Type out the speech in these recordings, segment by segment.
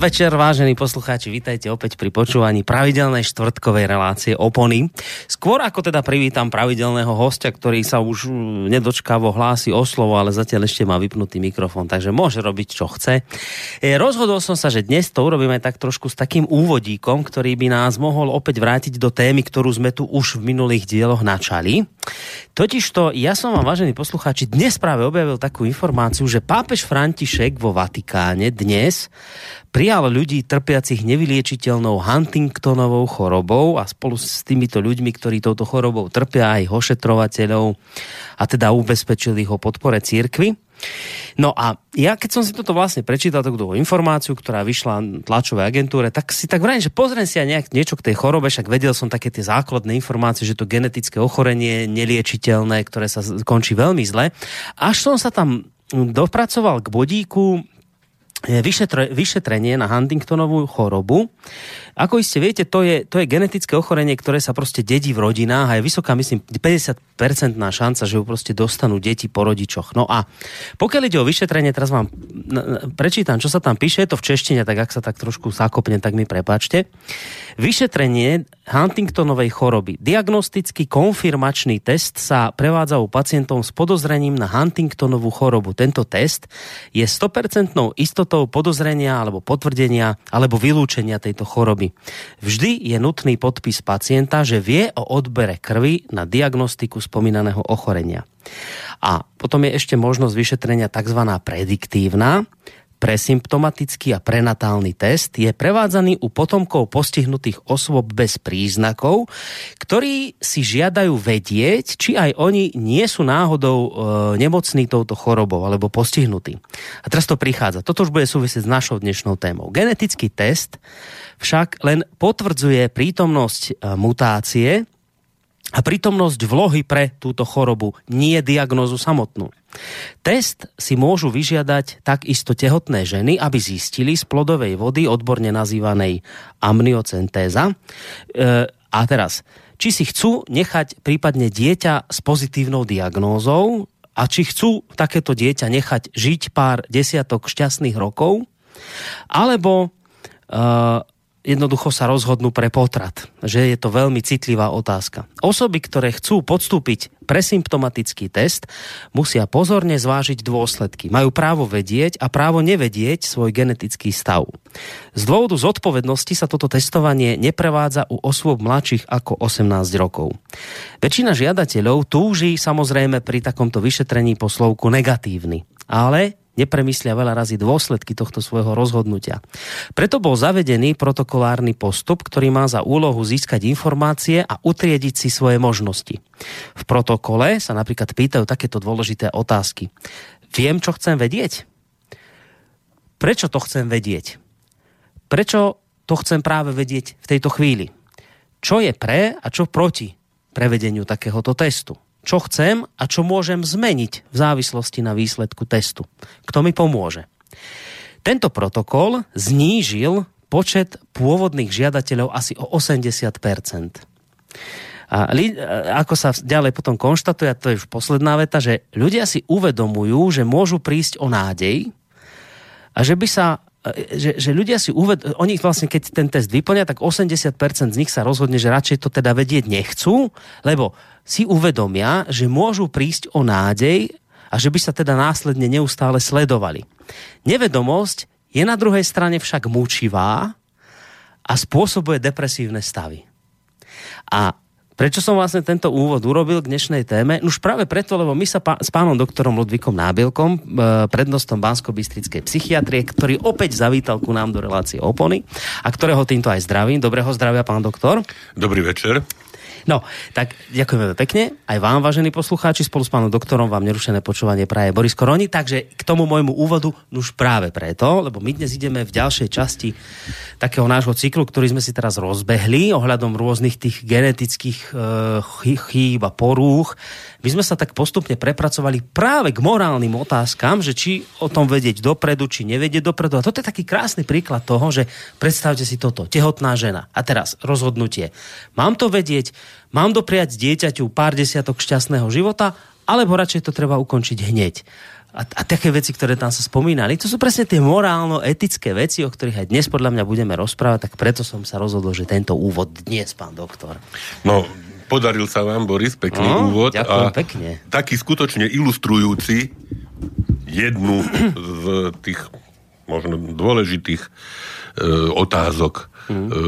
Podvečer, vážení poslucháči, vítajte opäť pri počúvaní pravidelnej štvrtkovej relácie Opony. Skôr ako teda privítam pravidelného hostia, ktorý sa už nedočkávo hlási o slovo, ale zatiaľ ešte má vypnutý mikrofón, takže môže robiť, čo chce. E, rozhodol som sa, že dnes to urobíme tak trošku s takým úvodíkom, ktorý by nás mohol opäť vrátiť do témy, ktorú sme tu už v minulých dieloch načali. Totižto, ja som vám, vážení poslucháči, dnes práve objavil takú informáciu, že pápež František vo Vatikáne dnes prijal ľudí trpiacich nevyliečiteľnou Huntingtonovou chorobou a spolu s týmito ľuďmi, ktorí touto chorobou trpia aj ošetrovateľov a teda ubezpečil ich o podpore církvy. No a ja keď som si toto vlastne prečítal, takú informáciu, ktorá vyšla tlačovej agentúre, tak si tak vrajím, že pozriem si aj nejak niečo k tej chorobe, však vedel som také tie základné informácie, že to genetické ochorenie neliečiteľné, ktoré sa končí veľmi zle. Až som sa tam dopracoval k bodíku vyšetre, vyšetrenie na Huntingtonovú chorobu. Ako iste viete, to je, to je genetické ochorenie, ktoré sa proste dedí v rodinách a je vysoká, myslím, 50% šanca, že ju proste dostanú deti po rodičoch. No a pokiaľ ide o vyšetrenie, teraz vám prečítam, čo sa tam píše, je to v češtine, tak ak sa tak trošku zakopne, tak mi prepáčte. Vyšetrenie Huntingtonovej choroby. Diagnostický konfirmačný test sa prevádza u pacientov s podozrením na Huntingtonovú chorobu. Tento test je 100% istotou podozrenia alebo potvrdenia alebo vylúčenia tejto choroby. Vždy je nutný podpis pacienta, že vie o odbere krvi na diagnostiku spomínaného ochorenia. A potom je ešte možnosť vyšetrenia tzv. prediktívna, presymptomatický a prenatálny test je prevádzaný u potomkov postihnutých osôb bez príznakov, ktorí si žiadajú vedieť, či aj oni nie sú náhodou e, nemocní touto chorobou alebo postihnutí. A teraz to prichádza. Toto už bude súvisieť s našou dnešnou témou. Genetický test však len potvrdzuje prítomnosť e, mutácie a prítomnosť vlohy pre túto chorobu, nie diagnozu samotnú. Test si môžu vyžiadať takisto tehotné ženy, aby zistili z plodovej vody, odborne nazývanej amniocentéza. E, a teraz, či si chcú nechať prípadne dieťa s pozitívnou diagnózou a či chcú takéto dieťa nechať žiť pár desiatok šťastných rokov, alebo e, jednoducho sa rozhodnú pre potrat. Že je to veľmi citlivá otázka. Osoby, ktoré chcú podstúpiť presymptomatický test, musia pozorne zvážiť dôsledky. Majú právo vedieť a právo nevedieť svoj genetický stav. Z dôvodu zodpovednosti sa toto testovanie neprevádza u osôb mladších ako 18 rokov. Väčšina žiadateľov túži samozrejme pri takomto vyšetrení po slovku negatívny. Ale nepremyslia veľa razy dôsledky tohto svojho rozhodnutia. Preto bol zavedený protokolárny postup, ktorý má za úlohu získať informácie a utriediť si svoje možnosti. V protokole sa napríklad pýtajú takéto dôležité otázky. Viem, čo chcem vedieť? Prečo to chcem vedieť? Prečo to chcem práve vedieť v tejto chvíli? Čo je pre a čo proti prevedeniu takéhoto testu? Čo chcem a čo môžem zmeniť v závislosti na výsledku testu. Kto mi pomôže? Tento protokol znížil počet pôvodných žiadateľov asi o 80 a ako sa ďalej potom konštatuje, to je už posledná veta, že ľudia si uvedomujú, že môžu prísť o nádej a že by sa že, že ľudia si uved... oni vlastne keď ten test vyplňa, tak 80% z nich sa rozhodne, že radšej to teda vedieť nechcú, lebo si uvedomia, že môžu prísť o nádej a že by sa teda následne neustále sledovali. Nevedomosť je na druhej strane však mučivá a spôsobuje depresívne stavy. A Prečo som vlastne tento úvod urobil k dnešnej téme? Už práve preto, lebo my sa pá, s pánom doktorom Ludvíkom Nábielkom, e, prednostom Bansko-Bystrickej psychiatrie, ktorý opäť zavítal ku nám do relácie opony a ktorého týmto aj zdravím. Dobrého zdravia, pán doktor. Dobrý večer. No, tak ďakujeme pekne. Aj vám, vážení poslucháči, spolu s pánom doktorom vám nerušené počúvanie praje Boris Koroni. Takže k tomu môjmu úvodu, už práve preto, lebo my dnes ideme v ďalšej časti takého nášho cyklu, ktorý sme si teraz rozbehli ohľadom rôznych tých genetických e, chýb a porúch. My sme sa tak postupne prepracovali práve k morálnym otázkam, že či o tom vedieť dopredu, či nevedieť dopredu. A toto je taký krásny príklad toho, že predstavte si toto, tehotná žena. A teraz rozhodnutie. Mám to vedieť, mám dopriať dieťaťu pár desiatok šťastného života, alebo radšej to treba ukončiť hneď. a, a také veci, ktoré tam sa spomínali, to sú presne tie morálno-etické veci, o ktorých aj dnes podľa mňa budeme rozprávať, tak preto som sa rozhodol, že tento úvod dnes, pán doktor. No, podaril sa vám, Boris, pekný no, úvod. a pekne. taký skutočne ilustrujúci jednu z tých možno dôležitých otázok, mm. e,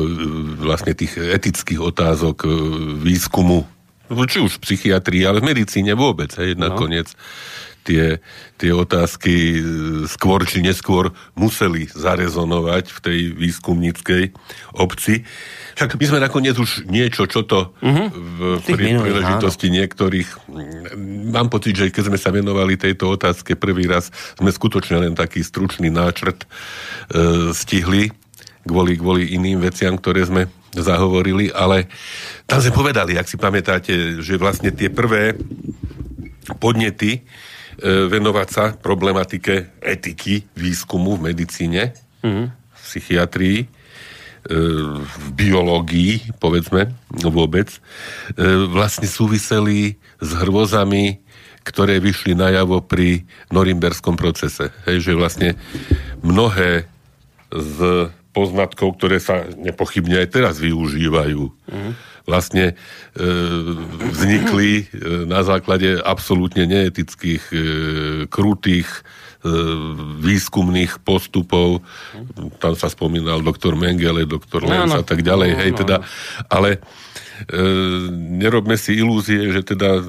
vlastne tých etických otázok e, výskumu, či už v psychiatrii, ale v medicíne vôbec, hej, no. Tie, tie otázky e, skôr či neskôr museli zarezonovať v tej výskumníckej obci. Však my sme nakoniec už niečo, čo to uh-huh. v pri príležitosti áno. niektorých... Mám pocit, že keď sme sa venovali tejto otázke prvý raz, sme skutočne len taký stručný náčrt e, stihli kvôli, kvôli iným veciam, ktoré sme zahovorili, ale tam sme povedali, ak si pamätáte, že vlastne tie prvé podnety venovať sa problematike etiky výskumu v medicíne, mm-hmm. v psychiatrii, e, v biológii, povedzme, vôbec, e, vlastne súviseli s hrôzami, ktoré vyšli najavo pri norimberskom procese. Hej, že vlastne mnohé z poznatkov, ktoré sa nepochybne aj teraz využívajú, mm vlastne e, vznikli e, na základe absolútne neetických, e, krutých e, výskumných postupov. Tam sa spomínal doktor Mengele, doktor Lenz a tak ďalej. Hej, teda, ale e, nerobme si ilúzie, že teda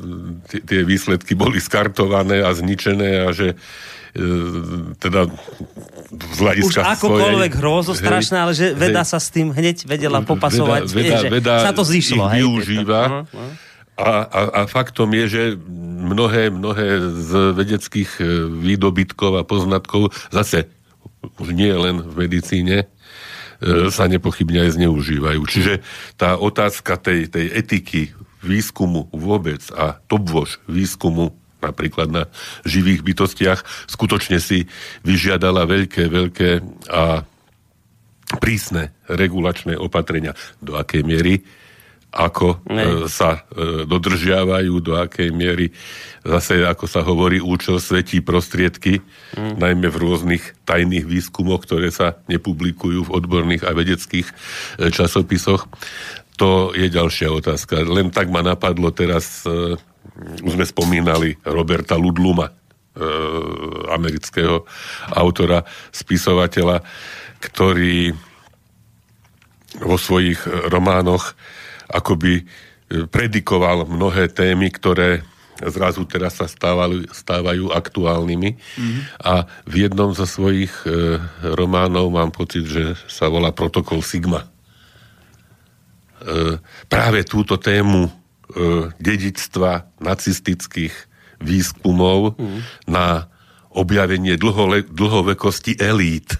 tie výsledky boli skartované a zničené a že teda z hľadiska Už akokoľvek hrozo strašné, ale že veda sa s tým hneď vedela popasovať. Veda, veda, veda sa to zišlo. Hej, využíva. A, a, a faktom je, že mnohé, mnohé z vedeckých e, výdobytkov a poznatkov zase už nie len v medicíne, e, sa nepochybne aj zneužívajú. Čiže tá otázka tej, tej etiky výskumu vôbec a topvož výskumu napríklad na živých bytostiach, skutočne si vyžiadala veľké, veľké a prísne regulačné opatrenia. Do akej miery ako e, sa e, dodržiavajú, do akej miery zase, ako sa hovorí, účel svetí prostriedky, mm. najmä v rôznych tajných výskumoch, ktoré sa nepublikujú v odborných a vedeckých e, časopisoch. To je ďalšia otázka. Len tak ma napadlo teraz už sme spomínali Roberta Ludluma, e, amerického autora, spisovateľa, ktorý vo svojich románoch akoby e, predikoval mnohé témy, ktoré zrazu teraz sa stávajú, stávajú aktuálnymi. Mm-hmm. A v jednom zo svojich e, románov mám pocit, že sa volá Protokol Sigma. E, práve túto tému e, dedičstva nacistických výskumov mm. na objavenie dlhole, dlhovekosti elít.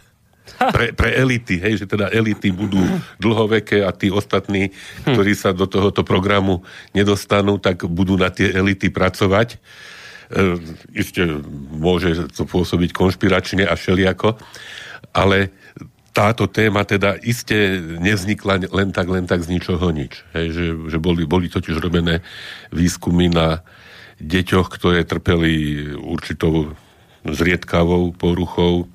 Pre, pre elity, hej, že teda elity budú dlhoveké a tí ostatní, hm. ktorí sa do tohoto programu nedostanú, tak budú na tie elity pracovať. E, Isté môže to pôsobiť konšpiračne a všeliako, ale táto téma teda iste nevznikla len tak, len tak z ničoho nič. Hej, že, že boli, boli totiž robené výskumy na deťoch, ktoré trpeli určitou zriedkavou poruchou,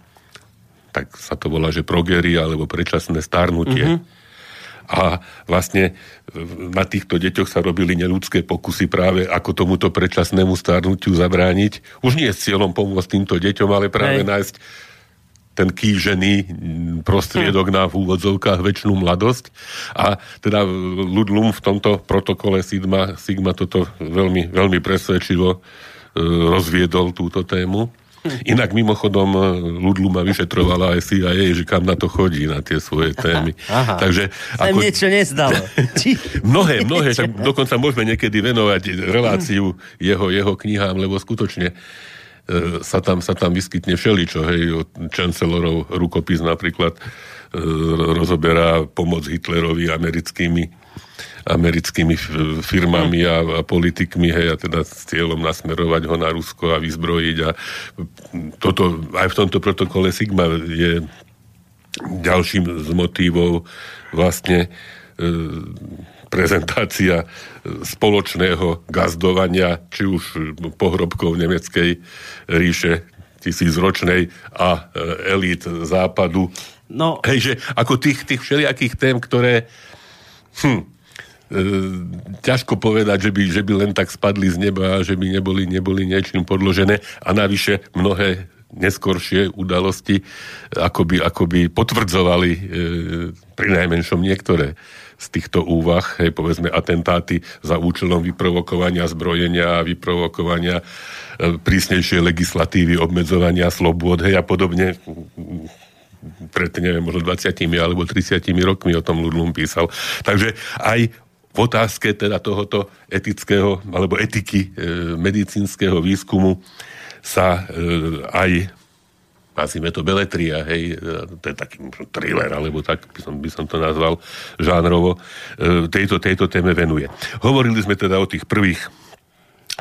tak sa to volá, že progery alebo predčasné starnutie. Mm-hmm. A vlastne na týchto deťoch sa robili neludské pokusy práve ako tomuto predčasnému starnutiu zabrániť. Už nie s cieľom pomôcť týmto deťom, ale práve Hej. nájsť ten kýžený prostriedok hm. na v úvodzovkách väčšinu mladosť. A teda Ludlum v tomto protokole Sigma, Sigma toto veľmi, veľmi presvedčivo e, rozviedol túto tému. Hm. Inak mimochodom e, Ludluma vyšetrovala aj CIA, že kam na to chodí, na tie svoje témy. Aha, Takže ako... niečo nezdalo. mnohé, mnohé, tak dokonca môžeme niekedy venovať reláciu jeho, jeho knihám, lebo skutočne E, sa tam, sa tam vyskytne všeličo, hej, od chancelorov rukopis napríklad e, rozoberá pomoc Hitlerovi americkými americkými firmami a, a politikmi, hej, a teda s cieľom nasmerovať ho na Rusko a vyzbrojiť a toto, aj v tomto protokole Sigma je ďalším z motívov vlastne e, prezentácia spoločného gazdovania, či už pohrobkov nemeckej ríše tisícročnej a elít západu. No. Hej, že ako tých, tých všelijakých tém, ktoré hm, e, ťažko povedať, že by, že by len tak spadli z neba a že by neboli, neboli niečím podložené a navyše mnohé neskoršie udalosti akoby, akoby potvrdzovali e, pri najmenšom niektoré z týchto úvah, hej, povedzme atentáty za účelom vyprovokovania zbrojenia vyprovokovania e, prísnejšie legislatívy, obmedzovania slobôd, hej, a podobne pred, neviem, možno 20 alebo 30 rokmi o tom Ludlum písal. Takže aj v otázke teda tohoto etického alebo etiky e, medicínskeho výskumu sa e, aj nazvime to beletria, hej, to je taký thriller, alebo tak by som, by som to nazval žánrovo, e, tejto, tejto téme venuje. Hovorili sme teda o tých prvých,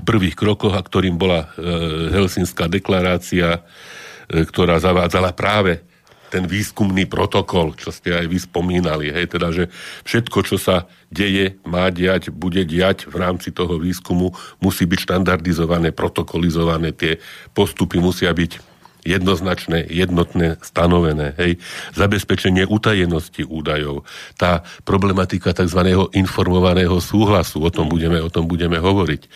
prvých krokoch, a ktorým bola e, Helsinská deklarácia, e, ktorá zavádzala práve ten výskumný protokol, čo ste aj vy spomínali, hej, teda, že všetko, čo sa deje, má diať, bude diať v rámci toho výskumu, musí byť štandardizované, protokolizované, tie postupy musia byť jednoznačné, jednotné, stanovené. Hej. Zabezpečenie utajenosti údajov. Tá problematika tzv. informovaného súhlasu, o tom budeme, o tom budeme hovoriť e,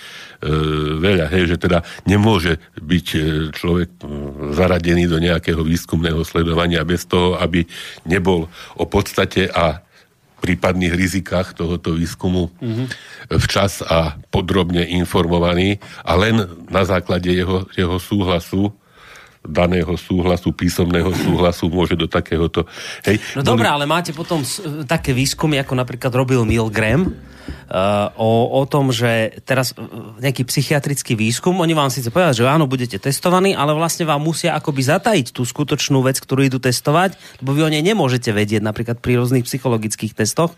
veľa. Hej, že teda nemôže byť e, človek zaradený do nejakého výskumného sledovania bez toho, aby nebol o podstate a prípadných rizikách tohoto výskumu mm-hmm. včas a podrobne informovaný a len na základe jeho, jeho súhlasu daného súhlasu, písomného súhlasu môže do takéhoto... Hej, no boli... dobré, ale máte potom také výskumy, ako napríklad robil Uh, o, o tom, že teraz uh, nejaký psychiatrický výskum, oni vám síce povedali, že áno, budete testovaní, ale vlastne vám musia akoby zatajiť tú skutočnú vec, ktorú idú testovať, lebo vy o nej nemôžete vedieť napríklad pri rôznych psychologických testoch,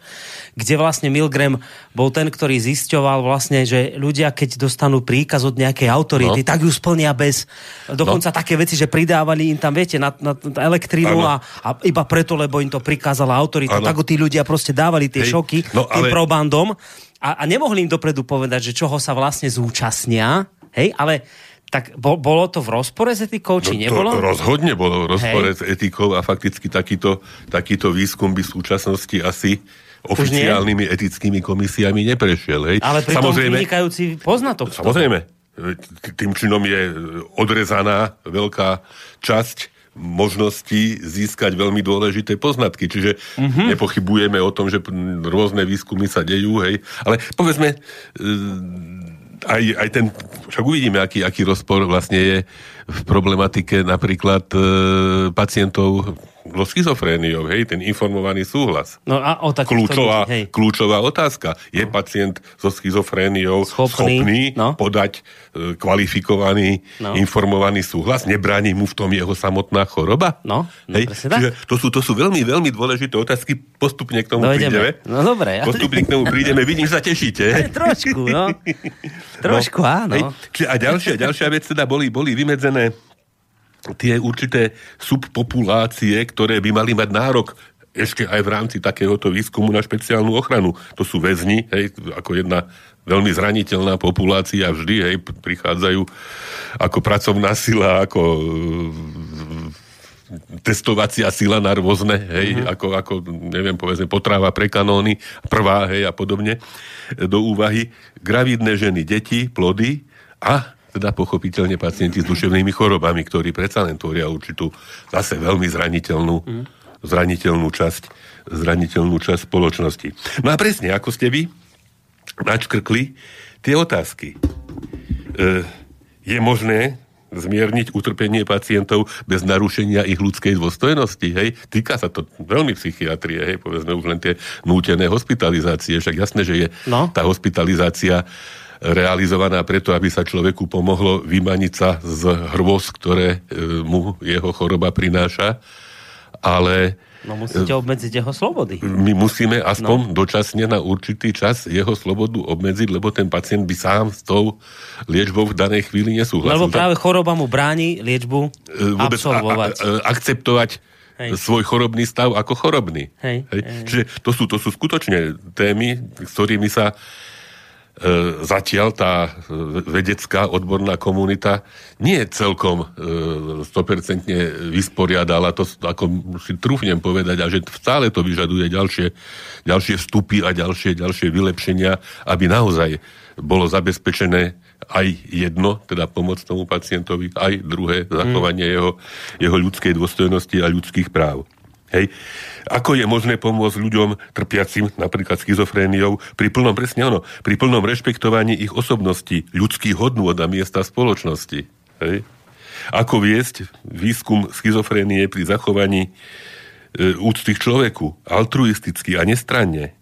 kde vlastne Milgram bol ten, ktorý zisťoval vlastne, že ľudia, keď dostanú príkaz od nejakej autority, no. tak ju splnia bez dokonca no. také veci, že pridávali im tam, viete, na, na, na elektrínu a, a iba preto, lebo im to prikázala autorita, ano. tak tí ľudia proste dávali tie Hej. šoky no, ale... tým probandom a, a nemohli im dopredu povedať, že čoho sa vlastne zúčastnia, hej, ale tak bo, bolo to v rozpore s etikou, či no, nebolo? rozhodne bolo v rozpore Hej. s etikou a fakticky takýto, takýto výskum by v súčasnosti asi oficiálnymi etickými komisiami neprešiel. Hej. Ale pri Samozrejme, vynikajúci poznatok. Samozrejme, tým činom je odrezaná veľká časť možnosti získať veľmi dôležité poznatky. Čiže mm-hmm. nepochybujeme o tom, že rôzne výskumy sa dejú, hej. Ale povedzme, e, aj, aj ten, však uvidíme, aký, aký rozpor vlastne je v problematike napríklad e, pacientov so schizofréniou, hej, ten informovaný súhlas. No a o kľúčová, ľudí, kľúčová otázka. Je no. pacient so schizofréniou schopný, schopný no. podať e, kvalifikovaný, no. informovaný súhlas? Nebráni mu v tom jeho samotná choroba? No, no hej? Čiže to sú, to sú veľmi, veľmi dôležité otázky. Postupne k tomu Dojdeme. prídeme. No dobre. Postupne k tomu prídeme. Vidím, že sa tešíte. Trošku, no. Trošku, no, áno. Hej? Čiže a ďalšia, ďalšia vec teda boli, boli vymedzené tie určité subpopulácie, ktoré by mali mať nárok ešte aj v rámci takéhoto výskumu na špeciálnu ochranu. To sú väzni, hej, ako jedna veľmi zraniteľná populácia vždy, hej, prichádzajú ako pracovná sila, ako e, testovacia sila na rôzne, hej, mm-hmm. ako, ako, neviem, povedzme, potrava pre kanóny, prvá, hej, a podobne, do úvahy. Gravidné ženy, deti, plody a teda pochopiteľne pacienti s duševnými chorobami, ktorí predsa len tvoria určitú zase veľmi zraniteľnú, zraniteľnú časť zraniteľnú časť spoločnosti. No a presne, ako ste vy načkrkli tie otázky. E, je možné zmierniť utrpenie pacientov bez narušenia ich ľudskej dôstojnosti, hej? Týka sa to veľmi psychiatrie, hej? Povedzme už len tie nútené hospitalizácie, však jasné, že je no. tá hospitalizácia realizovaná preto, aby sa človeku pomohlo vymaniť sa z hrôz, ktoré e, mu jeho choroba prináša, ale No musíte obmedziť jeho slobody. My musíme aspoň no. dočasne na určitý čas jeho slobodu obmedziť, lebo ten pacient by sám s tou liečbou v danej chvíli nesúhlasil. Lebo práve choroba mu bráni liečbu e, absolvovať. A, a, akceptovať Hej. svoj chorobný stav ako chorobný. Hej. Hej. Hej. Čiže to sú, to sú skutočne témy, s ktorými sa e, zatiaľ tá e, vedecká odborná komunita nie celkom e, 100% vysporiadala, to ako si trúfnem povedať, a že stále to vyžaduje ďalšie, ďalšie vstupy a ďalšie, ďalšie vylepšenia, aby naozaj bolo zabezpečené aj jedno, teda pomoc tomu pacientovi, aj druhé, zachovanie jeho, jeho ľudskej dôstojnosti a ľudských práv. Hej. Ako je možné pomôcť ľuďom trpiacim napríklad schizofréniou pri plnom, presne ono, pri plnom rešpektovaní ich osobností, ľudských hodnôt a miesta spoločnosti. Hej. Ako viesť výskum schizofrénie pri zachovaní e, úcty k človeku, altruisticky a nestranne.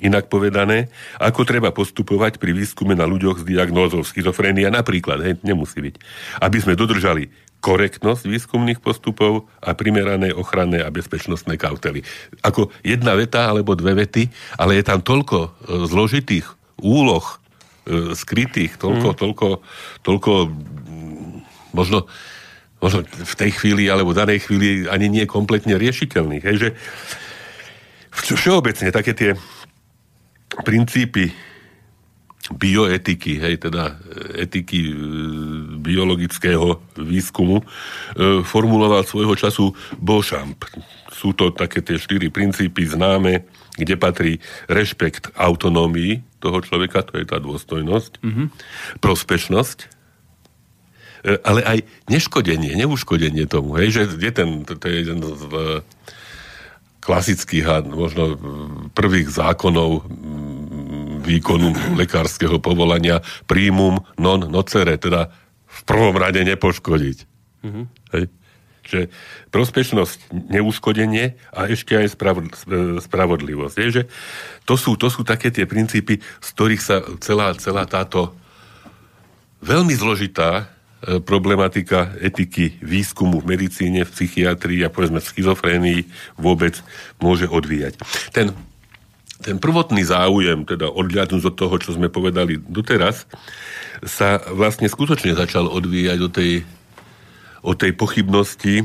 Inak povedané, ako treba postupovať pri výskume na ľuďoch s diagnózou schizofrénia napríklad, hej, nemusí byť. Aby sme dodržali korektnosť výskumných postupov a primerané ochranné a bezpečnostné kautely. Ako jedna veta alebo dve vety, ale je tam toľko e, zložitých úloh e, skrytých, toľko, toľko, toľko mm, možno, možno v tej chvíli alebo v danej chvíli ani nie kompletne riešiteľných. Hej, že vš- všeobecne také tie princípy bioetiky, hej, teda e, etiky e, biologického výskumu, e, formuloval svojho času Beauchamp. Sú to také tie štyri princípy známe, kde patrí rešpekt autonómii toho človeka, to je tá dôstojnosť, mm-hmm. prospešnosť, e, ale aj neškodenie, neuškodenie tomu, hej, že je ten, to je jeden z klasických a možno mm, prvých zákonov mm, výkonu lekárskeho povolania primum non nocere, teda v prvom rade nepoškodiť. Mm-hmm. Hej. Že prospešnosť, neuškodenie a ešte aj spravod, spravodlivosť. Je, že to, sú, to sú také tie princípy, z ktorých sa celá, celá táto veľmi zložitá problematika etiky výskumu v medicíne, v psychiatrii a povedzme v schizofrénii vôbec môže odvíjať. Ten, ten prvotný záujem, teda odhľadnúť od toho, čo sme povedali doteraz, sa vlastne skutočne začal odvíjať od tej, od tej pochybnosti e,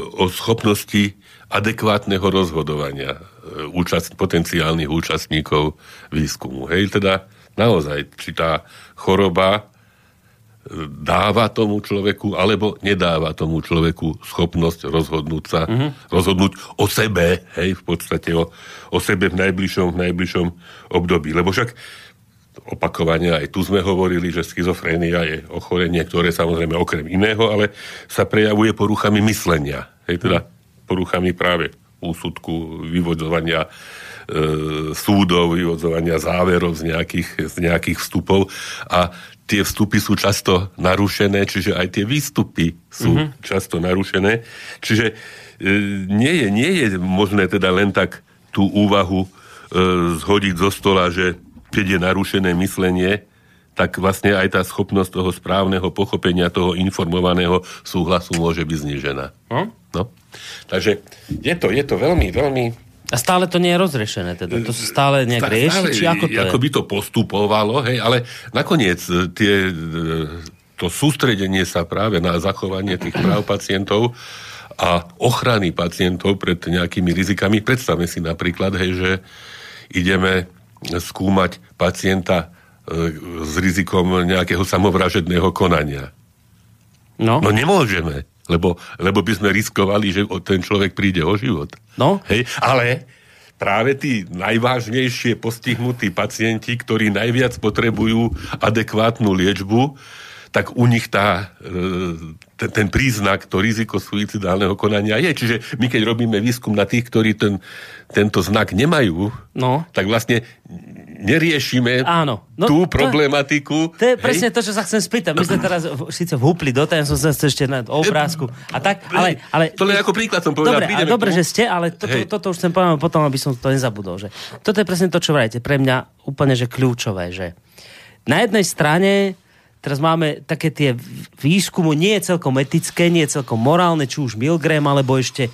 o schopnosti adekvátneho rozhodovania e, účast, potenciálnych účastníkov výskumu. Hej, teda naozaj, či tá choroba e, dáva tomu človeku, alebo nedáva tomu človeku schopnosť rozhodnúť sa, mm-hmm. rozhodnúť o sebe, hej, v podstate o, o sebe v najbližšom, v najbližšom období. Lebo však opakovane aj tu sme hovorili, že schizofrénia je ochorenie, ktoré samozrejme okrem iného, ale sa prejavuje poruchami myslenia. Hej, teda poruchami práve úsudku, vyvodzovania e, súdov, vyvodzovania záverov z nejakých, z nejakých vstupov a tie vstupy sú často narušené, čiže aj tie výstupy sú mm-hmm. často narušené. Čiže e, nie, je, nie je možné teda len tak tú úvahu e, zhodiť zo stola, že keď je narušené myslenie, tak vlastne aj tá schopnosť toho správneho pochopenia, toho informovaného súhlasu môže byť znižená. No? No. Takže je to, je to veľmi, veľmi... A stále to nie je rozrešené, teda to sa stále nejak Stále- rieši, či ako to ako je? by to postupovalo, hej, ale nakoniec e, tie, e, to sústredenie sa práve na zachovanie tých práv pacientov a ochrany pacientov pred nejakými rizikami. Predstavme si napríklad, hej, že ideme skúmať pacienta e, s rizikom nejakého samovražedného konania. No, No nemôžeme, lebo, lebo by sme riskovali, že ten človek príde o život. No. Hej, ale práve tí najvážnejšie postihnutí pacienti, ktorí najviac potrebujú adekvátnu liečbu, tak u nich tá, e, ten, ten príznak, to riziko suicidálneho konania je. Čiže my keď robíme výskum na tých, ktorí ten, tento znak nemajú, No. tak vlastne neriešime Áno. No, tú to- problematiku. To je hej? presne to, čo sa chcem spýtať. My sme teraz síce vhúpli do ja som sa ešte na obrázku. A tak, ale... ale To len ako príklad som povedal. Dobre, ale dobre, že ste, ale toto, Hej. toto už chcem povedať potom, aby som to nezabudol. Že toto je presne to, čo vrajete. Pre mňa úplne že kľúčové, že na jednej strane teraz máme také tie výskumu, nie je celkom etické, nie je celkom morálne, či už Milgram, alebo ešte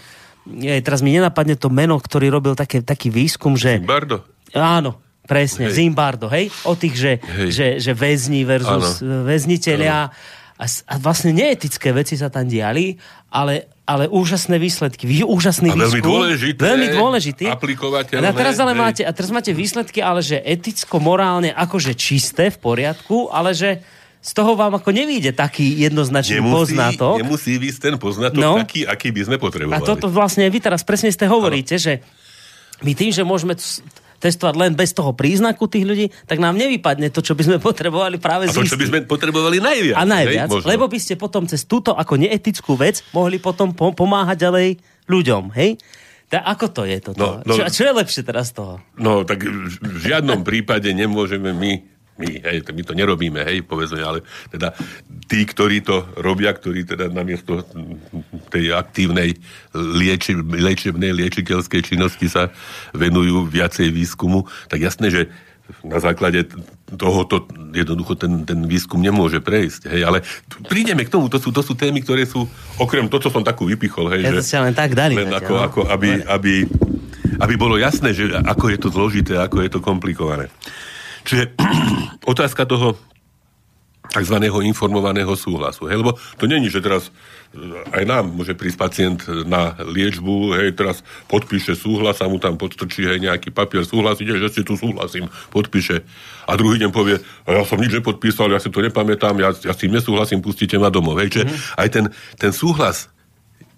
nie, teraz mi nenapadne to meno, ktorý robil také, taký výskum, že... Bardo. Áno, presne, Hej. Zimbardo, hej? O tých, že, Hej. že, že väzni versus Áno. väzniteľia. A, a vlastne neetické veci sa tam diali, ale ale úžasné výsledky, úžasný a veľmi výskum. dôležité, veľmi dôležitý. aplikovateľné. A teraz, ale hej. máte, a teraz máte výsledky, ale že eticko-morálne akože čisté, v poriadku, ale že z toho vám ako nevíde taký jednoznačný Nemusí, poznatok. nemusí výsť ten poznatok No. taký, aký by sme potrebovali. A toto vlastne vy teraz presne ste hovoríte, že my tým, že môžeme testovať len bez toho príznaku tých ľudí, tak nám nevypadne to, čo by sme potrebovali práve a to, čo by sme potrebovali najviac. A najviac, hej, možno. lebo by ste potom cez túto ako neetickú vec mohli potom po- pomáhať ďalej ľuďom, hej? Tak ako to je toto? No, no. čo, čo je lepšie teraz z toho? No, tak v žiadnom prípade nemôžeme my, my, hej, my to nerobíme, hej, povedzme, ale teda tí, ktorí to robia, ktorí teda namiesto tej aktívnej lieči, liečebnej, liečiteľskej činnosti sa venujú viacej výskumu, tak jasné, že na základe tohoto jednoducho ten, ten výskum nemôže prejsť. Hej, ale prídeme k tomu, to sú, to sú témy, ktoré sú, okrem to, čo som takú vypichol, hej, Ja že, len tak dali. len ako, ako aby, aby, aby bolo jasné, že ako je to zložité, ako je to komplikované. Čiže otázka toho tzv. informovaného súhlasu. Hej? Lebo to není, že teraz e, aj nám môže prísť pacient na liečbu, hej, teraz podpíše súhlas a mu tam podstrčí hej, nejaký papier, súhlasíte, že si tu súhlasím, podpíše. A druhý deň povie, ja som nič nepodpísal, ja si to nepamätám, ja, ja s tým nesúhlasím, pustíte ma domov. Hej. Čiže mm-hmm. aj ten, ten súhlas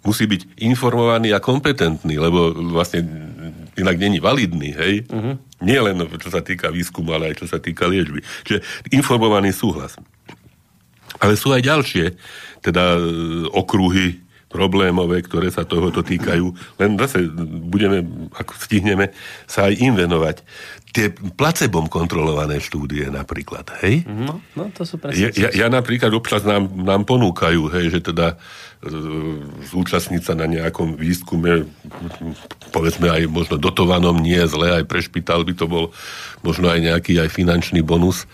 musí byť informovaný a kompetentný, lebo vlastne inak není validný, hej? Uh-huh. Nie len čo sa týka výskumu, ale aj čo sa týka liečby. Čiže informovaný súhlas. Ale sú aj ďalšie, teda e, okruhy problémové, ktoré sa tohoto týkajú. Len zase budeme, ako stihneme, sa aj im venovať. Tie placebom kontrolované štúdie napríklad, hej? No, no, to sú presne. Ja, ja, ja napríklad občas nám, nám ponúkajú, hej, že teda zúčastniť sa na nejakom výskume, povedzme aj možno dotovanom, nie zle, aj pre špitál by to bol možno aj nejaký aj finančný bonus,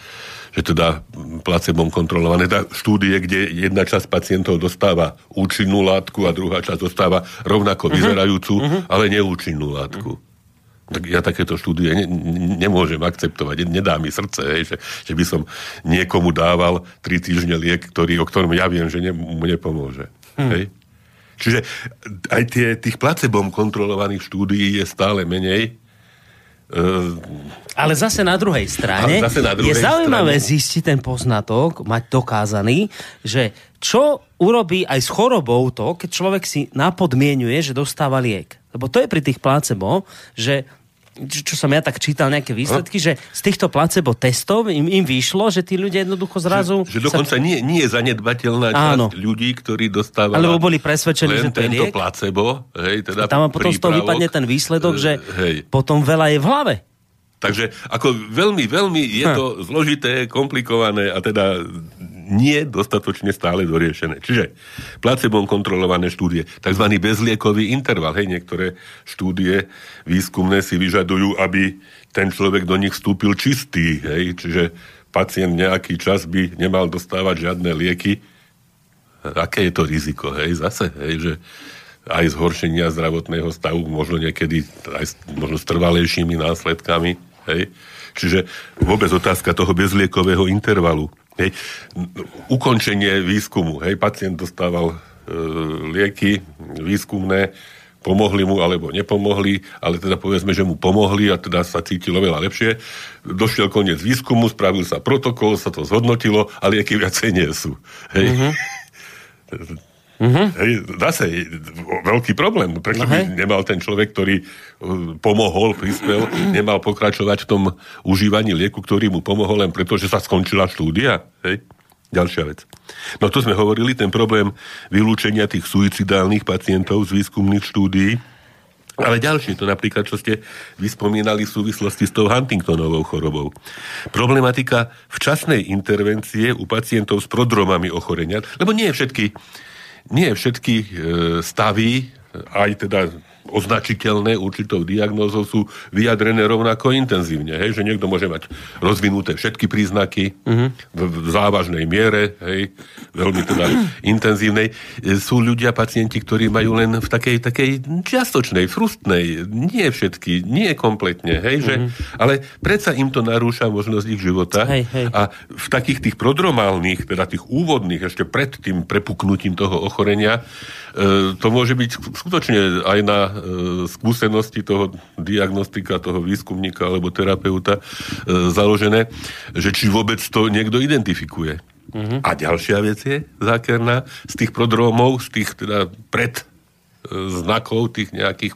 že teda placebom kontrolované teda štúdie, kde jedna časť pacientov dostáva účinnú látku a druhá časť dostáva rovnako vyzerajúcu, uh-huh. ale neúčinnú látku. Tak ja takéto štúdie ne- nemôžem akceptovať. Nedá mi srdce, hej, že, že by som niekomu dával tri týždne liek, ktorý, o ktorom ja viem, že ne, mu nepomôže. Hmm. Hej? Čiže aj tie, tých placebom kontrolovaných štúdií je stále menej. Uh, Ale zase na druhej strane zase na druhej je zaujímavé strane. zistiť ten poznatok, mať dokázaný, že čo urobí aj s chorobou to, keď človek si napodmienuje, že dostáva liek. Lebo to je pri tých placebo, že čo som ja tak čítal nejaké výsledky, že z týchto placebo testov im, im vyšlo, že tí ľudia jednoducho zrazu... že, že dokonca sa, nie, nie je zanedbateľná Áno. časť ľudí, ktorí dostávajú Alebo boli presvedčení, že to je liek. placebo. Hej, teda tam potom z toho prípravok, vypadne ten výsledok, že eh, Hej. potom veľa je v hlave. Takže ako veľmi, veľmi je Hm. to zložité, komplikované a teda nie dostatočne stále doriešené. Čiže placebom kontrolované štúdie, tzv. bezliekový interval. Hej, niektoré štúdie výskumné si vyžadujú, aby ten človek do nich vstúpil čistý. Hej, čiže pacient nejaký čas by nemal dostávať žiadne lieky. Aké je to riziko? Hej, zase, hej, že aj zhoršenia zdravotného stavu, možno niekedy aj s, možno s trvalejšími následkami. Hej. Čiže vôbec otázka toho bezliekového intervalu. Hej. Ukončenie výskumu. Hej. Pacient dostával e, lieky výskumné, pomohli mu alebo nepomohli, ale teda povedzme, že mu pomohli a teda sa cítil oveľa lepšie. Došiel koniec výskumu, spravil sa protokol, sa to zhodnotilo a lieky viacej nie sú. Hej. Mm-hmm. Hej, zase je veľký problém. Prečo No by nemal ten človek, ktorý uh, pomohol, prispel, nemal pokračovať v tom užívaní lieku, ktorý mu pomohol len preto, že sa skončila štúdia? Hej? Ďalšia vec. No to sme hovorili, ten problém vylúčenia tých suicidálnych pacientov z výskumných štúdií, ale ďalšie, to napríklad, čo ste vyspomínali v súvislosti s tou Huntingtonovou chorobou. Problematika včasnej intervencie u pacientov s prodromami ochorenia, lebo nie všetky, nie všetky e, stavy, aj teda označiteľné určitou diagnózou sú vyjadrené rovnako intenzívne. Hej? Že niekto môže mať rozvinuté všetky príznaky uh-huh. v, v závažnej miere, hej? veľmi teda intenzívnej. Sú ľudia, pacienti, ktorí majú len v takej, takej čiastočnej, frustnej, nie všetky, nie kompletne, hej? Že, uh-huh. ale predsa im to narúša možnosť ich života. Hej, hej. A v takých tých prodromálnych, teda tých úvodných, ešte pred tým prepuknutím toho ochorenia, to môže byť skutočne aj na e, skúsenosti toho diagnostika, toho výskumníka alebo terapeuta e, založené, že či vôbec to niekto identifikuje. Uh-huh. A ďalšia vec je zákerná, z tých prodromov, z tých teda pred znakov, tých nejakých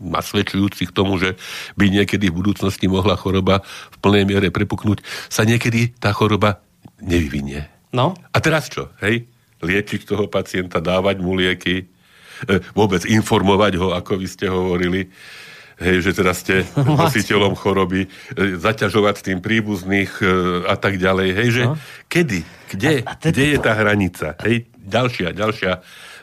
nasvedčujúcich tomu, že by niekedy v budúcnosti mohla choroba v plnej miere prepuknúť, sa niekedy tá choroba nevyvinie. No. A teraz čo? Hej? Liečiť toho pacienta, dávať mu lieky, e, vôbec informovať ho, ako vy ste hovorili, hej, že teraz ste nositeľom choroby, e, zaťažovať tým príbuzných e, a tak ďalej. Hej, že no. kedy, kde, a, a teda... kde je tá hranica? Hej, ďalšia, ďalšia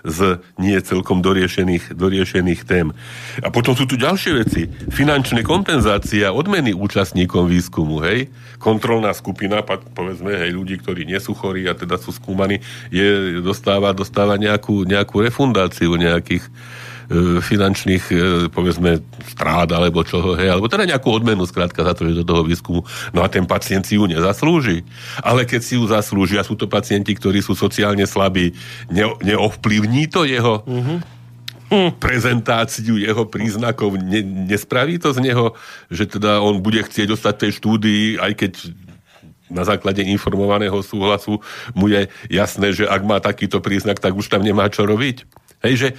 z nie celkom doriešených, doriešených tém. A potom sú tu ďalšie veci. Finančné kompenzácie a odmeny účastníkom výskumu, hej. Kontrolná skupina, povedzme, hej, ľudí, ktorí nie sú chorí a teda sú skúmaní, je, dostáva, dostáva nejakú, nejakú refundáciu nejakých finančných, e, povedzme, strád alebo čoho, hej, alebo teda nejakú odmenu skrátka za to, že do toho výskumu. No a ten pacient si ju nezaslúži. Ale keď si ju zaslúži, a sú to pacienti, ktorí sú sociálne slabí, ne, neovplyvní to jeho mm-hmm. prezentáciu jeho príznakov, ne, nespraví to z neho, že teda on bude chcieť dostať tej štúdii, aj keď na základe informovaného súhlasu mu je jasné, že ak má takýto príznak, tak už tam nemá čo robiť. Hej, že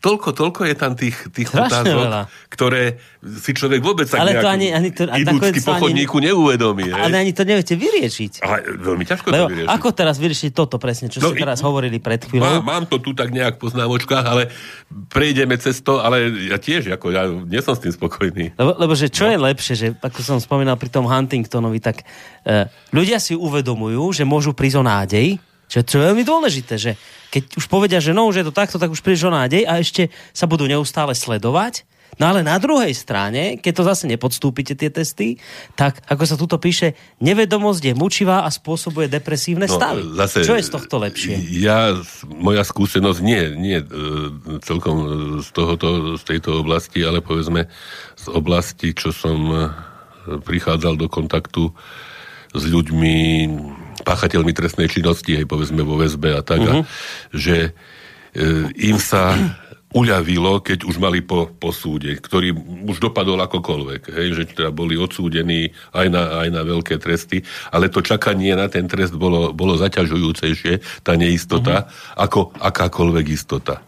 toľko, toľko je tam tých, tých otázok, veľa. ktoré si človek vôbec tak ale to ani, ani to, idúcky po chodníku ani, neuvedomí. Ale ani to neviete vyriešiť. Ale veľmi ťažko Lebo to vyriešiť. Ako teraz vyriešiť toto presne, čo no, ste teraz hovorili pred chvíľou? Mám, mám to tu tak nejak v poznámočkách, ale prejdeme cez to, ale ja tiež, ako ja nie som s tým spokojný. Lebo, lebo že čo no. je lepšie, že ako som spomínal pri tom Huntingtonovi, tak uh, ľudia si uvedomujú, že môžu prísť o nádej, čo, čo je veľmi dôležité, že keď už povedia, že no, už je to takto, tak už príliš o nádej a ešte sa budú neustále sledovať. No ale na druhej strane, keď to zase nepodstúpite tie testy, tak ako sa tuto píše, nevedomosť je mučivá a spôsobuje depresívne no, stavy. Zase, Čo je z tohto lepšie? Ja, moja skúsenosť nie, nie e, celkom z, tohoto, z tejto oblasti, ale povedzme z oblasti, čo som e, prichádzal do kontaktu s ľuďmi, páchateľmi trestnej činnosti, aj povedzme vo väzbe a tak, uh-huh. a, že e, im sa uľavilo, keď už mali po, po súde, ktorý už dopadol akokoľvek, hej, že teda boli odsúdení aj na, aj na veľké tresty, ale to čakanie na ten trest bolo, bolo zaťažujúcejšie, tá neistota, uh-huh. ako akákoľvek istota.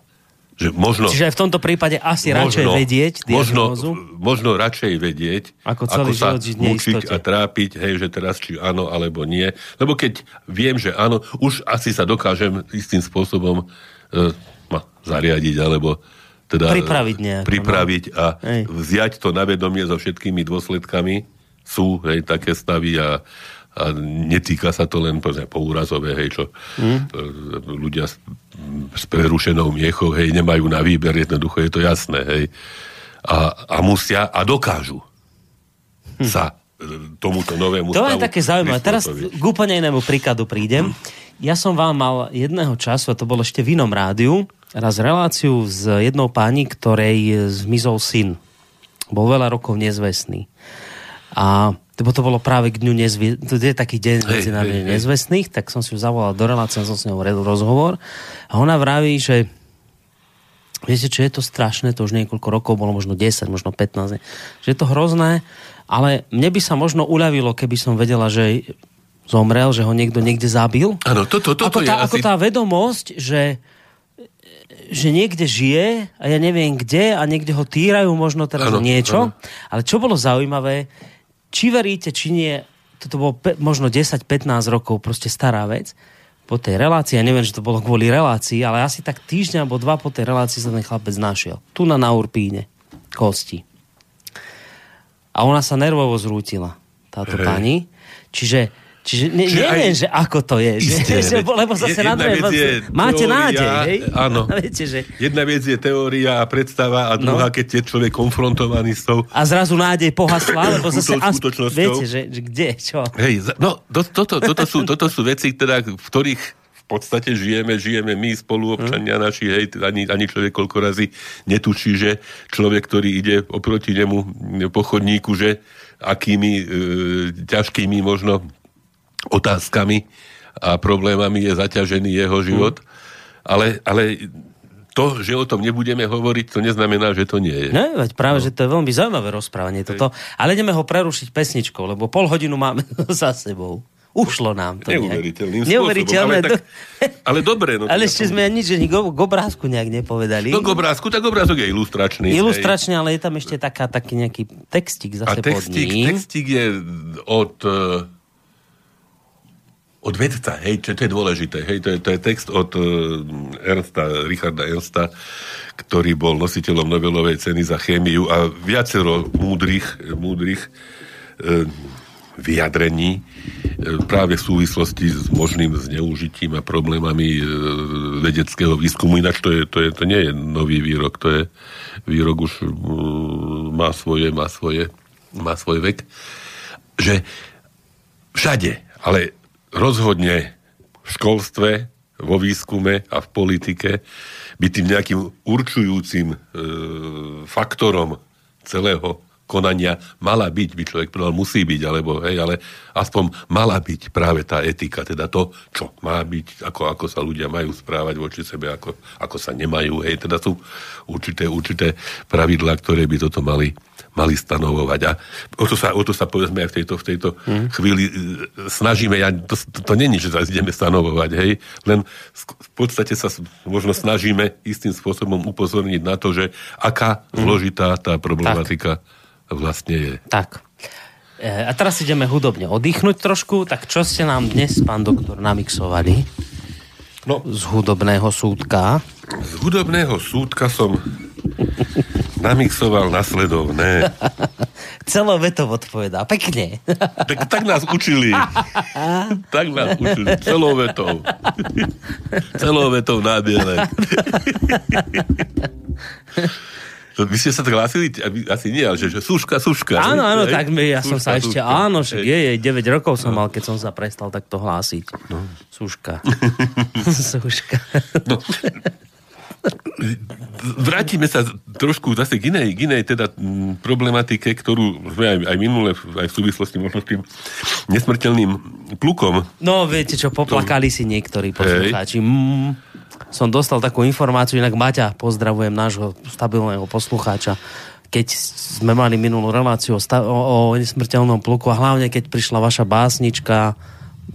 Že možno, Čiže v tomto prípade asi možno, radšej vedieť možno, možno radšej vedieť, ako, celý ako sa mučiť a trápiť, hej, že teraz či áno alebo nie. Lebo keď viem, že áno, už asi sa dokážem istým spôsobom e, ma, zariadiť, alebo teda pripraviť, nejako, pripraviť no. a hej. vziať to na vedomie so všetkými dôsledkami. Sú hej, také stavy a, a netýka sa to len povedzme, úrazové, hej, čo mm. ľudia s, s prerušenou miechou, hej, nemajú na výber, jednoducho je to jasné, hej. A, a musia a dokážu hm. sa e, tomuto novému To je také zaujímavé. Teraz k úplne inému príkladu prídem. Hm. Ja som vám mal jedného času, a to bolo ešte v inom rádiu, raz reláciu s jednou pani, ktorej zmizol syn. Bol veľa rokov nezvestný. A lebo to bolo práve k dňu nezvie... to je taký deň nami nezvestných, tak som si ju zavolal do relácie, som s ňou rozhovor a ona vraví, že viete, čo je to strašné, to už niekoľko rokov, bolo možno 10, možno 15, že je to hrozné, ale mne by sa možno uľavilo, keby som vedela, že zomrel, že ho niekto niekde zabil. Áno, toto, toto ako, tá, je ako asi... tá vedomosť, že že niekde žije a ja neviem kde a niekde ho týrajú možno teraz ano, niečo. Ano. Ale čo bolo zaujímavé, či veríte, či nie, toto bolo pe- možno 10-15 rokov, proste stará vec, po tej relácii, ja neviem, že to bolo kvôli relácii, ale asi tak týždeň alebo dva po tej relácii sa ten chlapec našiel. Tu na Naurpíne. Kosti. A ona sa nervovo zrútila, táto Hej. pani. Čiže Čiže ne, Čiže neviem, že ako to je. Isté, že, lebo zase na druhé, máte teória, nádej. Hej? Áno. Viete, že... Jedna vec je teória a predstava a druhá, no. keď je človek konfrontovaný s tou... A zrazu nádej pohasla, lebo zase... As... Viete, že, že kde, čo? Hej, no, to, toto, toto, sú, toto sú veci, teda, v ktorých v podstate žijeme, žijeme my spoluobčania hm. naši, hej, ani, ani človek koľko razy netuší, že človek, ktorý ide oproti nemu po chodníku, že akými e, ťažkými možno otázkami a problémami je zaťažený jeho život. Mm. Ale, ale to, že o tom nebudeme hovoriť, to neznamená, že to nie je. Ne, veď práve, no. že to je veľmi zaujímavé rozprávanie toto. Ale ideme ho prerušiť pesničkou, lebo pol hodinu máme za sebou. Ušlo nám to Neuveriteľným Neuveriteľné. Ale, tak, ale dobre. No, ale ešte sme nič ani go, k obrázku nejak nepovedali. No k obrázku, tak obrázok je ilustračný. Ilustračný, ale je tam ešte taká, taký nejaký textík zase A textík, pod ním. textík je od uh, od vedca, hej, čo to je dôležité, hej, to je, to je text od uh, Ernsta, Richarda Ernsta, ktorý bol nositeľom Nobelovej ceny za chémiu a viacero múdrych, múdrych uh, vyjadrení uh, práve v súvislosti s možným zneužitím a problémami uh, vedeckého výskumu. Ináč to, je, to, je, to nie je nový výrok, to je výrok už uh, má svoje, má svoje, má svoj vek, že všade, ale rozhodne v školstve, vo výskume a v politike byť tým nejakým určujúcim e, faktorom celého konania mala byť, by človek povedal, musí byť, alebo hej, ale aspoň mala byť práve tá etika, teda to, čo má byť, ako, ako sa ľudia majú správať voči sebe, ako, ako sa nemajú, hej, teda sú určité, určité pravidlá, ktoré by toto mali mali stanovovať. A o to sa, o to sa povedzme aj v tejto, v tejto mm. chvíli e, snažíme, ja, to, to, to není, že sa ideme stanovovať, hej, len v podstate sa možno snažíme istým spôsobom upozorniť na to, že aká mm. zložitá tá problematika tak. vlastne je. Tak. E, a teraz ideme hudobne oddychnúť trošku, tak čo ste nám dnes, pán doktor, namixovali? No, z hudobného súdka. Z hudobného súdka som namixoval nasledovné. Celovetov odpovedá. Pekne. Tak, tak nás učili. tak nás učili. Celovetov. Celovetov na biele. Vy ste sa tak hlásili? Asi nie, ale že, že suška, suška. Áno, áno, tak my, ja suška, som sa ešte, suška. áno, však je, je, 9 rokov som no. mal, keď som sa prestal takto hlásiť. No. Suška. suška. No, vrátime sa trošku zase k inej, k inej teda problematike, ktorú sme aj, aj minule, aj v súvislosti možno s tým nesmrteľným plukom. No, viete čo, poplakali to... si niektorí poslucháči. Mm, som dostal takú informáciu, inak Maťa, pozdravujem nášho stabilného poslucháča, keď sme mali minulú reláciu o, stav- o, o nesmrteľnom pluku a hlavne keď prišla vaša básnička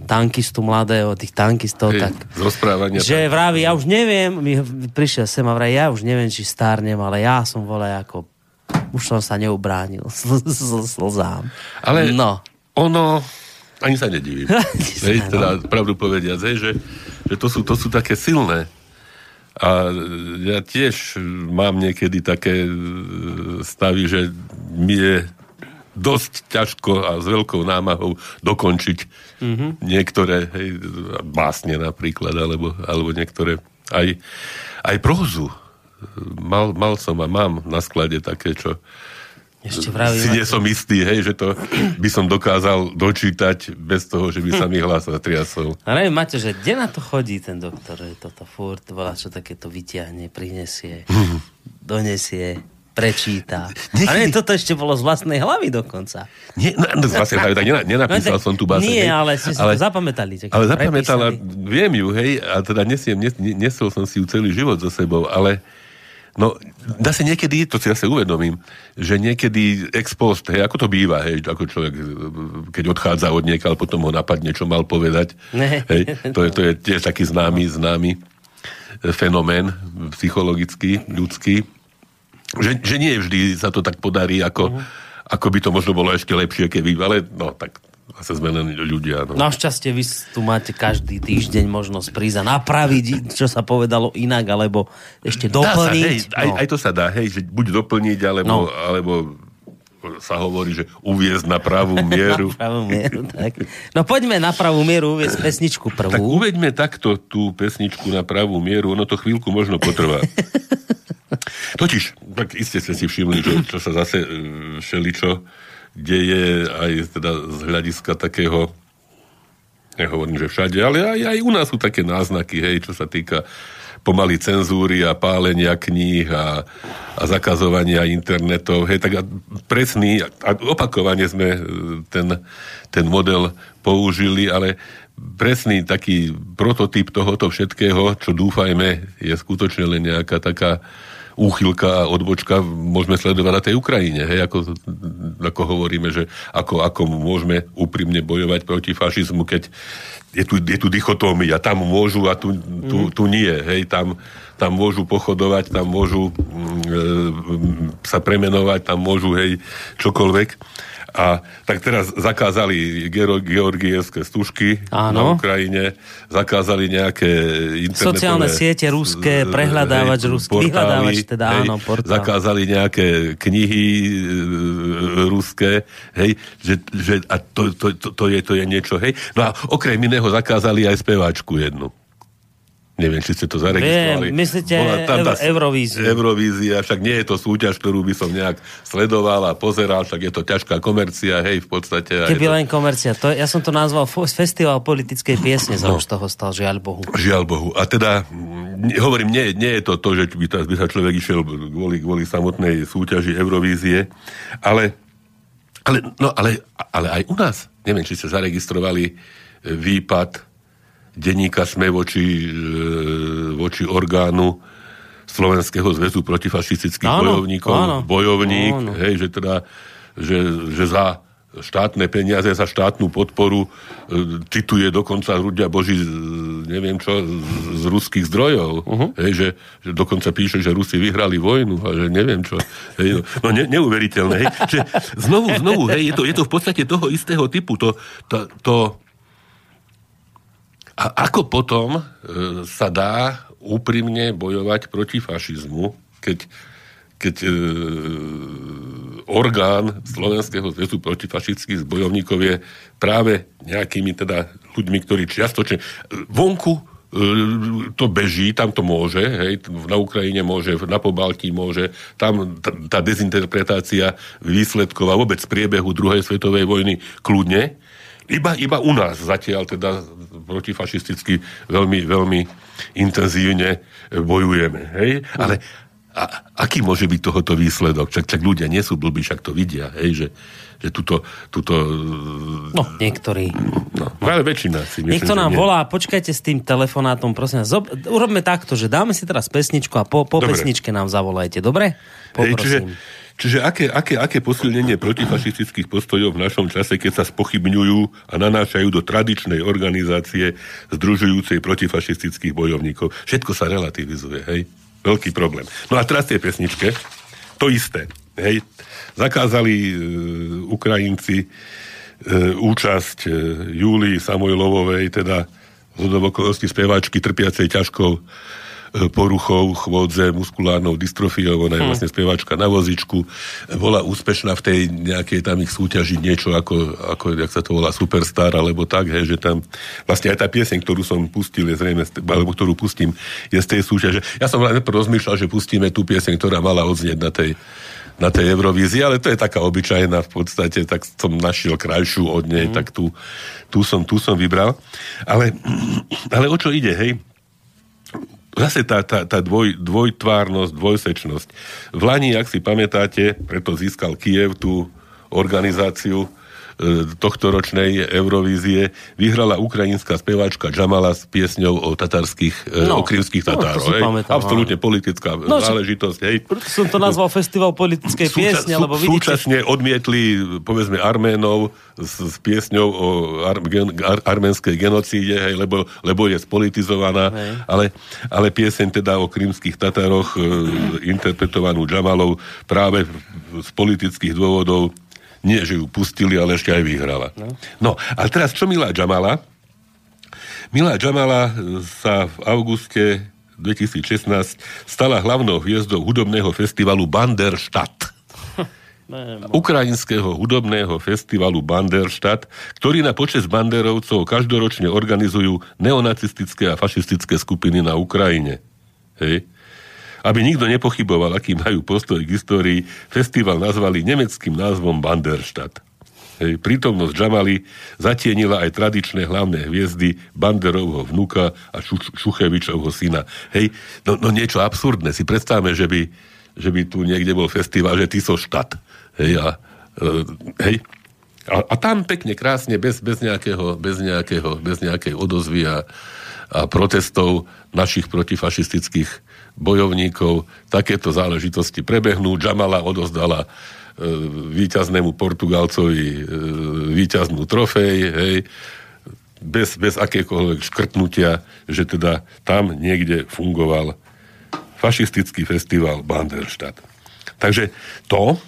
tankistu mladého, tých tankistov, Hej, tak... Z rozprávania. Že vraví, ja už neviem, mi prišiel sem a vraví, ja už neviem, či stárnem, ale ja som vole ako... Už som sa neubránil slzám. Ale no. ono... Ani sa nedivím. hej, teda pravdu povediac, hej, že, že to, sú, to sú také silné. A ja tiež mám niekedy také stavy, že mi je dosť ťažko a s veľkou námahou dokončiť mm-hmm. niektoré hej, básne napríklad, alebo, alebo niektoré aj, aj prózu. Mal, mal som a mám na sklade také, čo ešte vravím, si nie som istý, hej, že to by som dokázal dočítať bez toho, že by sa mi hlas zatriasol. Ale máte, že kde na to chodí ten doktor, že toto furt volá, čo takéto vyťahne, prinesie, donesie prečíta. Niekedy... Ale toto ešte bolo z vlastnej hlavy dokonca. Nie, no, no z vlastnej hlavy, tak nenapísal no, som tu báseň. Nie, ale si ale, to zapamätali. Ale zapamätal, viem ju, hej, a teda nesiem, nes, nesol som si ju celý život so sebou, ale No, dá sa niekedy, to si ja sa uvedomím, že niekedy ex post, hej, ako to býva, hej, ako človek, keď odchádza od niekaľ, potom ho napadne, čo mal povedať. Hej, to, je, to je tiež taký známy, známy fenomén psychologický, ľudský že, že nie vždy sa to tak podarí, ako, uh-huh. ako by to možno bolo ešte lepšie, keby, ale no tak zase sme len ľudia. No. Našťastie vy tu máte každý týždeň možnosť prísť a napraviť, čo sa povedalo inak, alebo ešte doplniť. Sa, hej, no. aj, aj to sa dá, hej, že buď doplniť, alebo, no. alebo sa hovorí, že uviezť na pravú mieru. na pravú mieru, tak. No poďme na pravú mieru uviezť pesničku prvú. Tak uveďme takto tú pesničku na pravú mieru, ono to chvíľku možno potrvá. Totiž, tak iste ste si všimli, čo, čo sa zase e, všeličo deje aj teda z hľadiska takého nehovorím, že všade, ale aj, aj u nás sú také náznaky, hej, čo sa týka pomaly cenzúry a pálenia kníh a, a zakazovania internetov. Hej, tak a presný, a opakovane sme e, ten, ten model použili, ale presný taký prototyp tohoto všetkého, čo dúfajme, je skutočne len nejaká taká úchylka a odbočka môžeme sledovať na tej Ukrajine. Hej, ako, ako hovoríme, že ako, ako môžeme úprimne bojovať proti fašizmu, keď je tu, je tu dichotómia. Tam môžu a tu, tu, mhm. tu nie. Hej, tam, tam môžu pochodovať, tam môžu mm, e, sa premenovať, tam môžu hej, čokoľvek. A tak teraz zakázali georgievské stužky Áno. na Ukrajine, zakázali nejaké internetové... Sociálne siete ruské, prehľadávač ruský, vyhľadávač teda hej, áno, portál. Zakázali nejaké knihy e, ruské, hej, že, že a to, to, to, to, je, to je niečo, hej. No a okrem iného zakázali aj speváčku jednu. Neviem, či ste to zaregistrovali. Viem, myslíte tam tá Eurovíziu. Eurovízia, však nie je to súťaž, ktorú by som nejak sledoval a pozeral, však je to ťažká komercia, hej, v podstate. Keby to... len komercia. To, ja som to nazval Festival politickej piesne, no. z toho stal, žiaľ Bohu. Žiaľ Bohu. A teda, hovorím, nie, nie je to to, že by, to, by sa človek išiel kvôli, kvôli samotnej súťaži Eurovízie, ale, ale, no, ale, ale aj u nás, neviem, či ste zaregistrovali výpad denníka sme voči, e, voči orgánu Slovenského zväzu protifašistických áno, bojovníkov, áno, bojovník, áno. hej, že teda, že, že za štátne peniaze, za štátnu podporu e, cituje dokonca ľudia Boží, neviem čo, z, ruských zdrojov. Uh-huh. Hej, že, že dokonca píše, že Rusi vyhrali vojnu a že neviem čo. Hej, no, no ne, neuveriteľné. Hej, že znovu, znovu, hej, je to, je to v podstate toho istého typu. To, to, to a ako potom e, sa dá úprimne bojovať proti fašizmu, keď, keď e, orgán Slovenského zväzu protifašistických bojovníkov je práve nejakými teda ľuďmi, ktorí čiastočne vonku e, to beží, tam to môže, hej, na Ukrajine môže, na Pobaltí môže, tam tá, tá dezinterpretácia výsledkov vôbec priebehu druhej svetovej vojny kľudne, iba, iba u nás zatiaľ teda protifašisticky veľmi, veľmi intenzívne bojujeme. Hej? Ale a, aký môže byť tohoto výsledok? Čak, čak ľudia nie sú blbí, však to vidia, hej, že, že tuto, tuto... No, niektorí. No, no. ale väčšina si myslím, Niekto nám volá, počkajte s tým telefonátom, prosím vás. Urobme takto, že dáme si teraz pesničku a po, po pesničke nám zavolajte, dobre? Poprosím. Hej, čiže, Čiže aké, aké, aké posilnenie protifašistických postojov v našom čase, keď sa spochybňujú a nanášajú do tradičnej organizácie združujúcej protifašistických bojovníkov. Všetko sa relativizuje, hej? Veľký problém. No a teraz tie pesničke, to isté, hej? Zakázali e, Ukrajinci e, účasť e, Júlii Samojlovovej, teda z okolností speváčky trpiacej ťažkou poruchou chôdze, muskulárnou dystrofiou, ona je hmm. vlastne spievačka na vozičku, bola úspešná v tej nejakej tam ich súťaži niečo ako, ako jak sa to volá, Superstar, alebo tak, hej, že tam vlastne aj tá pieseň, ktorú som pustil, je zrejme, alebo ktorú pustím, je z tej súťaže. Ja som rozmýšľal, že pustíme tú pieseň, ktorá mala odznieť na tej na tej Eurovízii, ale to je taká obyčajná v podstate, tak som našiel krajšiu od nej, mm. tak tu, tu, som, tu som vybral. Ale, ale o čo ide, hej? Zase tá, tá, tá dvoj, dvojtvárnosť, dvojsečnosť. V Lani, ak si pamätáte, preto získal Kiev tú organizáciu tohto ročnej Eurovízie vyhrala ukrajinská speváčka Jamala s piesňou o tatarských, e, no, o krymských no, Tatároch. No, pamätám, Absolútne politická no, záležitosť. Hej. Som to nazval festival politickej Súča, piesne, lebo vidíte... Súčasne odmietli, povedzme, Arménov s, s piesňou o ar, gen, ar, arménskej genocíde, hej, lebo, lebo je spolitizovaná, ale, ale pieseň teda o krymských Tatároch e, interpretovanú Jamalov práve z politických dôvodov nie, že ju pustili, ale ešte aj vyhrala. No, no ale teraz čo Milá Jamala? Milá Jamala sa v auguste 2016 stala hlavnou hviezdou hudobného festivalu Banderstadt. Ukrajinského hudobného festivalu Banderstadt, ktorý na počas banderovcov každoročne organizujú neonacistické a fašistické skupiny na Ukrajine. Hej. Aby nikto nepochyboval, aký majú postoj k histórii, festival nazvali nemeckým názvom Banderstadt. Hej, prítomnosť Jamali zatienila aj tradičné hlavné hviezdy Banderovho vnuka a Šuchevičovho syna. Hej, no, no niečo absurdné. Si predstavme, že by, že by tu niekde bol festival, že ty so štát. Hej, a, e, hej, A, a tam pekne, krásne, bez, bez, nejakého, bez, nejakého, bez nejakej odozvy a, a protestov našich protifašistických bojovníkov takéto záležitosti prebehnú. Jamala odozdala e, víťaznému Portugalcovi e, víťaznú trofej, hej, bez, bez akékoľvek škrtnutia, že teda tam niekde fungoval fašistický festival Banderstadt. Takže to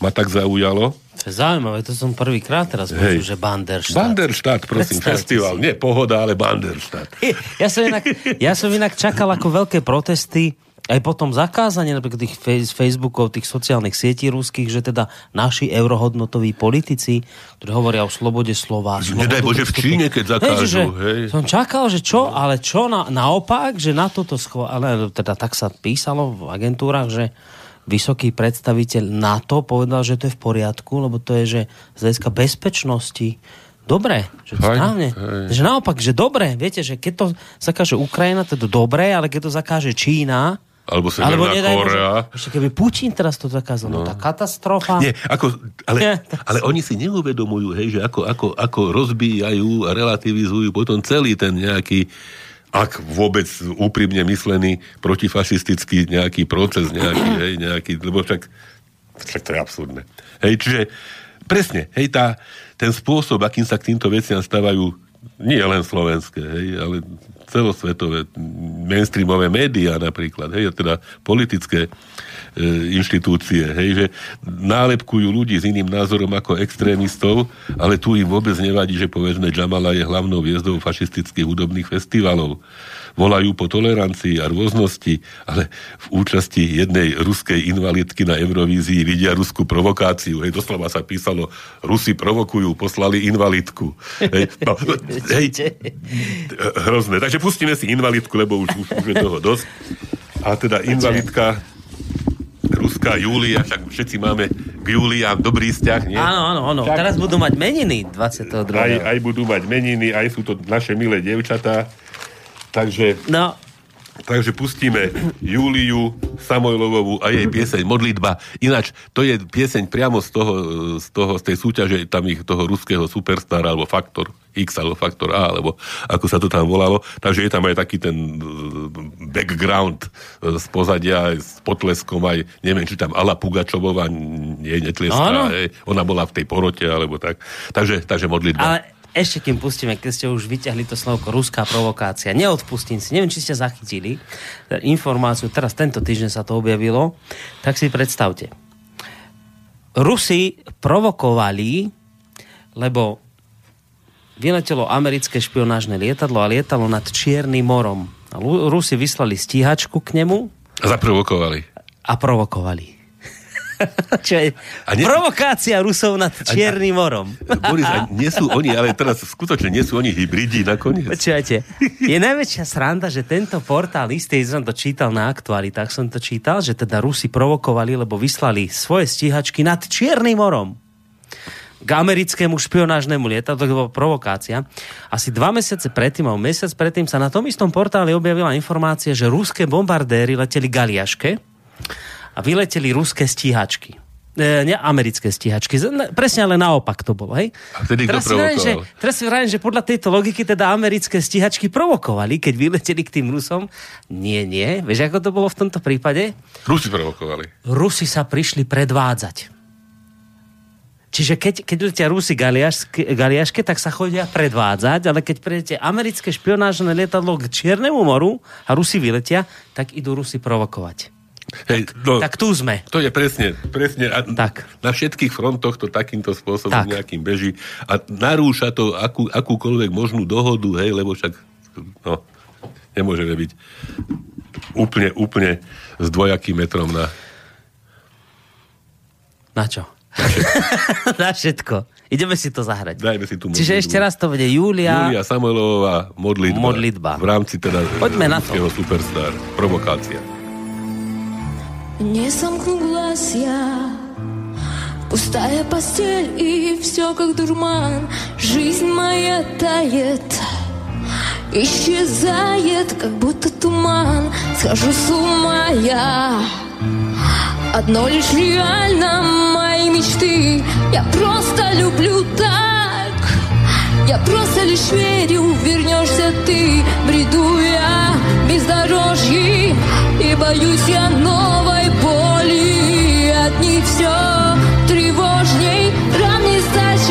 ma tak zaujalo. To je zaujímavé, to som prvýkrát teraz počul, že Banderstadt. Banderstadt, prosím, Predstavte festival. Si. Nie pohoda, ale Banderstadt. Ja som, inak, ja som inak čakal ako veľké protesty aj potom zakázanie napríklad tých Facebookov, tých sociálnych sietí ruských, že teda naši eurohodnotoví politici, ktorí hovoria o slobode slova. Nedaj Bože v Číne, keď zakážu. Hej, že, hej. Som čakal, že čo, ale čo na, naopak, že na toto schvál... Ale teda tak sa písalo v agentúrach, že vysoký predstaviteľ NATO povedal, že to je v poriadku, lebo to je, že z hľadiska bezpečnosti dobre, že Fajn, správne. Hej. Že naopak, že dobre, viete, že keď to zakáže Ukrajina, to je dobré, ale keď to zakáže Čína, alebo Severná Alebo nedaj, Korea. Ešte keby Putin teraz to zakázal, no. no tá katastrofa. Nie, ako, ale, Nie, ale oni si neuvedomujú, hej, že ako, ako, ako rozbíjajú a relativizujú potom celý ten nejaký ak vôbec úprimne myslený protifašistický nejaký proces, nejaký, hej, nejaký, lebo však, však to je absurdné. Hej, čiže presne, hej, tá, ten spôsob, akým sa k týmto veciam stávajú nie len slovenské, hej, ale celosvetové mainstreamové médiá napríklad, hej, teda politické inštitúcie, hej, že nálepkujú ľudí s iným názorom ako extrémistov, ale tu im vôbec nevadí, že povedzme Jamala je hlavnou hviezdou fašistických hudobných festivalov volajú po tolerancii a rôznosti, ale v účasti jednej ruskej invalidky na Eurovízii vidia ruskú provokáciu. Hej, doslova sa písalo, Rusi provokujú, poslali invalidku. Hej, no, hej, hrozné. Takže pustíme si invalidku, lebo už, už, už je toho dosť. A teda invalidka Ruská Júlia, však všetci máme k Júlia dobrý vzťah, nie? Áno, áno, áno. Teraz budú mať meniny 22. Aj, aj budú mať meniny, aj sú to naše milé devčatá. Takže, no. Takže pustíme Júliu Samojlovovú a jej pieseň Modlitba. Ináč, to je pieseň priamo z toho, z toho, z tej súťaže tam ich toho ruského superstara, alebo Faktor X, alebo Faktor A, alebo ako sa to tam volalo. Takže je tam aj taký ten e, background e, z pozadia, s potleskom aj, neviem, či tam Ala Pugačovová nie netleská, no, ona bola v tej porote, alebo tak. Takže, takže modlitba. Ale ešte kým pustíme, keď ste už vyťahli to slovko ruská provokácia, neodpustím si, neviem, či ste zachytili informáciu, teraz tento týždeň sa to objavilo, tak si predstavte. Rusi provokovali, lebo vyletelo americké špionážne lietadlo a lietalo nad Čiernym morom. Rusi vyslali stíhačku k nemu. A zaprovokovali. A provokovali. Čo je a nie... provokácia Rusov nad Čiernym morom. Boris, a nie sú oni, ale teraz skutočne nie sú oni hybridi nakoniec. Počúvajte, je najväčšia sranda, že tento portál, istý som to čítal na aktualitách, som to čítal, že teda Rusi provokovali, lebo vyslali svoje stíhačky nad Čiernym morom k americkému špionážnemu lietadlu, to bola provokácia. Asi dva mesiace predtým, alebo mesiac predtým sa na tom istom portále objavila informácia, že ruské bombardéry leteli Galiaške, a vyleteli ruské stíhačky. E, ne americké stíhačky. Presne ale naopak to bolo. Hej? A vtedy teraz si vrajím, že, teraz si vrajím, že podľa tejto logiky teda americké stíhačky provokovali, keď vyleteli k tým Rusom. Nie, nie. Vieš, ako to bolo v tomto prípade? Rusi provokovali. Rusi sa prišli predvádzať. Čiže keď, keď letia Rusi galiaške, galiaške, tak sa chodia predvádzať, ale keď prejdete americké špionážne lietadlo k Čiernemu moru a Rusi vyletia, tak idú Rusi provokovať. Hej, no, tak tu sme. To je presne, presne a tak. na všetkých frontoch to takýmto spôsobom tak. nejakým beží a narúša to akú, akúkoľvek možnú dohodu, hej, lebo však no, nemôžeme byť úplne, úplne s dvojakým metrom na... Na čo? Na všetko. na všetko. Ideme si to zahrať. Dajme si tu modlitbu. Čiže ešte raz to bude Júlia... Júlia Samuelová modlitba. Modlitba. V rámci teda Poďme na to. Superstar. Provokácia. Не сомкну глаз я. Пустая постель и все как дурман. Жизнь моя тает Исчезает, как будто туман. Схожу с ума я. Одно лишь реально моими мечты. Я просто люблю так. Я просто лишь верю, вернешься ты. Бреду я бездорожье И боюсь я новой все тревожней Ран не стать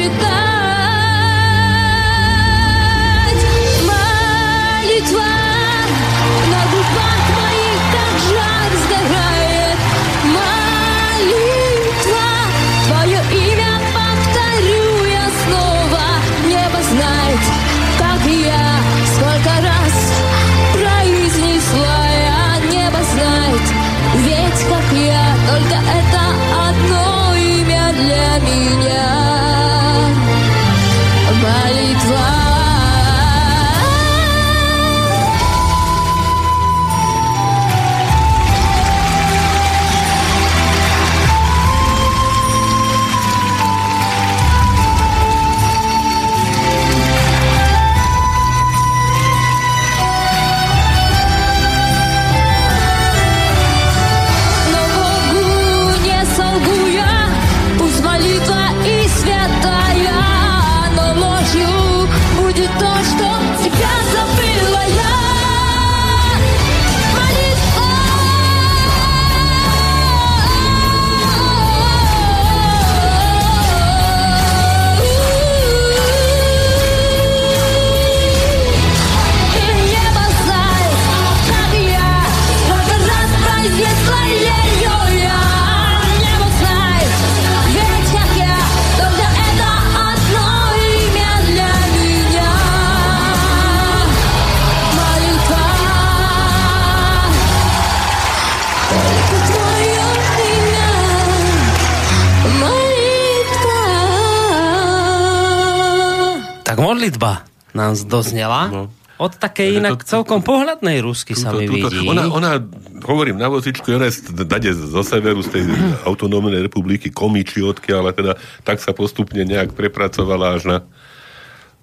nám doznela. No. Od takej inak to- celkom pohľadnej rusky sa mi vidí. Ona, ona, hovorím, na vozičku je dade zo severu, z tej autonómnej republiky, komiči odkiaľ, ale teda tak sa postupne nejak prepracovala až na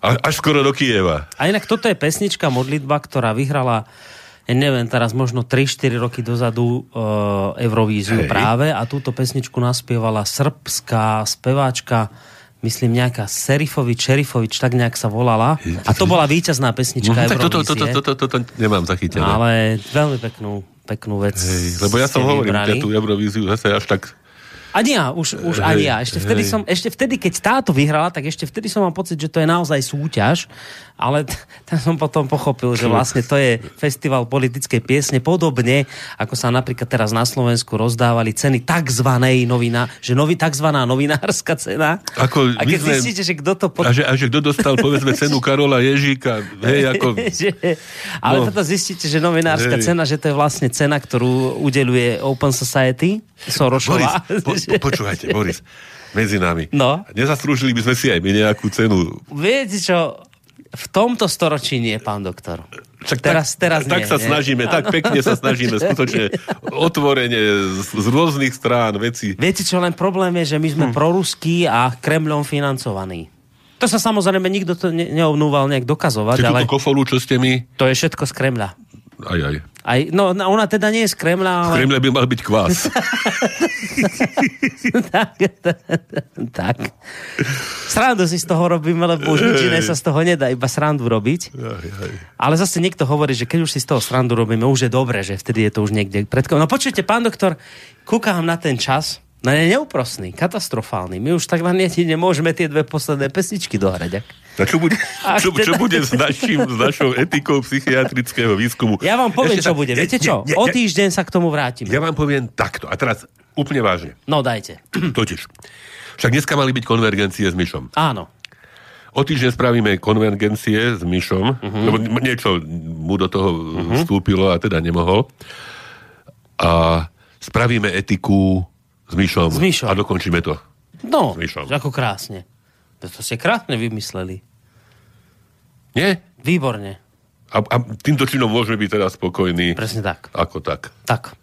až skoro do Kieva. A inak toto je pesnička modlitba, ktorá vyhrala ja neviem, teraz možno 3-4 roky dozadu uh, Eurovíziu Hej. práve a túto pesničku naspievala srbská speváčka myslím nejaká Serifovič, Šerifovič, tak nejak sa volala. A to bola víťazná pesnička Mhm, tak toto, toto, toto, toto nemám zachytené. Ale veľmi peknú, peknú vec. Hej, lebo ja som hovorím, ja tú Eurovíziu zase až tak... Ani ja, už, už ani Hej, ja. Ešte vtedy, hej. som, ešte vtedy, keď táto vyhrala, tak ešte vtedy som mal pocit, že to je naozaj súťaž, ale t- tam som potom pochopil, že vlastne to je festival politickej piesne, podobne ako sa napríklad teraz na Slovensku rozdávali ceny takzvanej novina, že novi, takzvaná novinárska cena. Ako a keď sme- zistíte, že kto to pod... A že, a že kto dostal, povedzme, cenu Karola Ježíka, hej, ako... že, ale No. potom zistíte, že novinárska Hej. cena, že to je vlastne cena, ktorú udeluje Open Society, Boris, Sorošová. po, po, počúvajte, Boris, medzi nami. No. Nezaslúžili by sme si aj my nejakú cenu. Viete čo, v tomto storočí nie, pán doktor. Však teraz, tak, teraz tak nie, sa nie? snažíme, tak pekne sa snažíme, skutočne otvorene z, z rôznych strán veci. Viete čo, len problém je, že my Hm. sme proruskí a Kremľom financovaní. To sa samozrejme nikto to ne- neobnúval nejak dokazovať, Čiže ale kofolu, čo ste mi... to je všetko z Kremľa. Aj, aj. Aj, no, no, ona teda nie je z Kremľa, V ale... Kremle by mal byť kvás. tak, tak. Srandu si z toho robíme, lebo už nič iné sa z toho nedá, iba srandu robiť. Aj, aj. Ale zase niekto hovorí, že keď už si z toho srandu robíme, už je dobre, že vtedy je to už niekde pred... No počujte, pán doktor, kúkam na ten čas, no je neúprosný, katastrofálny. My už tak ne- nemôžeme tie dve posledné pesničky dohrať. ak- A čo bude, čo, čo teda- bude s, našim, s našou etikou psychiatrického výskumu? Ja vám poviem, Ešte čo tak- bude. Viete čo? nie, O ja- týždeň sa k tomu vrátim. Ja vám poviem takto. A teraz úplne vážne. No dajte. Totiž. Však dneska mali byť konvergencie s Myšom. Áno. O týždeň spravíme konvergencie s Myšom, uh-huh. lebo niečo mu do toho uh-huh. vstúpilo a teda nemohol. A spravíme etiku s Myšom. S Myšom. A dokončíme to. No, ako krásne. To, ste krásne vymysleli. Nie? Výborne. A, a týmto činom môžeme byť teda spokojní. Presne tak. Ako tak. Tak.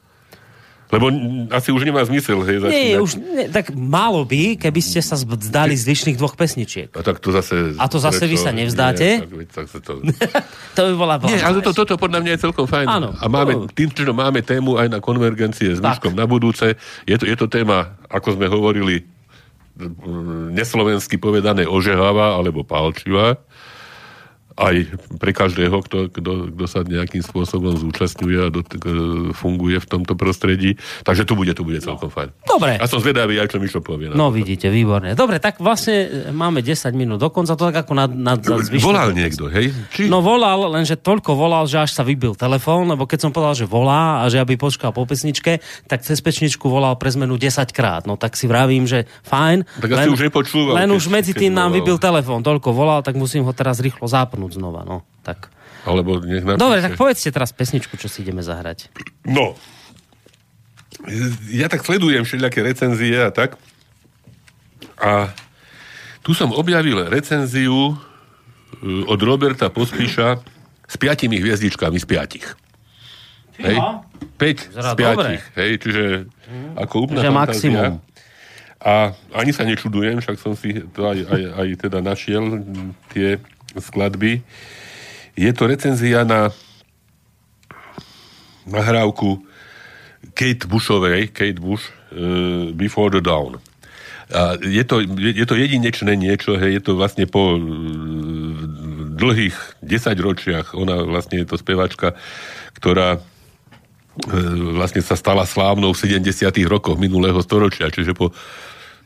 Lebo asi už nemá zmysel, hej, Nie, už, nie, tak málo by, keby ste sa zdali z zvyšných dvoch pesničiek. A tak to zase... A to zase vy sa nevzdáte? Nie, tak, tak sa to... To by bola Nie, ale to, toto podľa mňa je celkom fajn. Áno. A máme, tým, že máme tému aj na konvergencie s Tak. Myškom na budúce, je to, je to téma, ako sme hovorili, neslovensky povedané ožehavá alebo palčivá aj pre každého, kto, kto, kto sa nejakým spôsobom zúčastňuje a do, funguje v tomto prostredí. Takže tu bude, tu bude celkom fajn. Dobre. A som zvedavý, aj čo Mišo povie. No vidíte, výborne. Dobre, tak vlastne máme 10 minút dokonca, to tak ako nad, nad Volal niekto, hej? Či... No volal, lenže toľko volal, že až sa vybil telefón, lebo keď som povedal, že volá a že aby počkal po pesničke, tak cez pečničku volal pre zmenu 10 krát. No tak si vravím, že fajn. Tak len, už nepočúval. Len už medzi tým nám vybil telefón, toľko volal, tak musím ho teraz rýchlo zapnúť zapnúť znova, no. Tak. Alebo nech napíše. Dobre, tak povedzte teraz pesničku, čo si ideme zahrať. No. Ja tak sledujem všelijaké recenzie a tak. A tu som objavil recenziu e, od Roberta Pospíša s piatimi hviezdičkami z piatich. Hej? 5 z piatich. Hej? Čiže hmm. ako úplná maximum. A ani sa nečudujem, však som si to aj, aj, aj teda našiel tie skladby. Je to recenzia na nahrávku Kate Bushovej, Kate Bush, uh, Before the Dawn. A je to, je, je to jedinečné niečo, hej, je to vlastne po uh, dlhých desaťročiach, ona vlastne je to spevačka, ktorá uh, vlastne sa stala slávnou v 70 rokoch minulého storočia, čiže po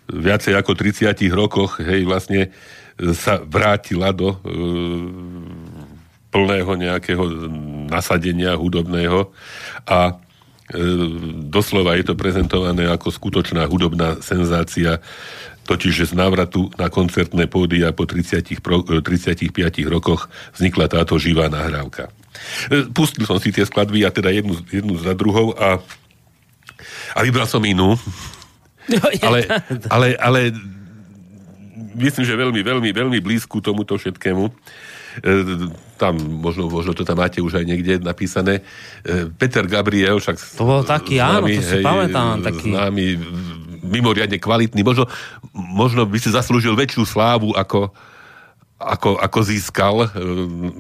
viacej ako 30 rokoch, hej, vlastne sa vrátila do e, plného nejakého nasadenia hudobného a e, doslova je to prezentované ako skutočná hudobná senzácia, totiž z návratu na koncertné pódia po 30, 35 rokoch vznikla táto živá nahrávka. E, pustil som si tie skladby a teda jednu, jednu za druhou a, a vybral som inú. No, ale, ale, ale myslím, že veľmi, veľmi, veľmi blízku tomuto všetkému. E, tam, možno, možno to tam máte už aj niekde napísané. E, Peter Gabriel, však... To bol taký, známy, áno, to si hej, pamätám. Taký... Známy, mimoriadne kvalitný. Možno, možno by si zaslúžil väčšiu slávu ako, ako, ako získal, e,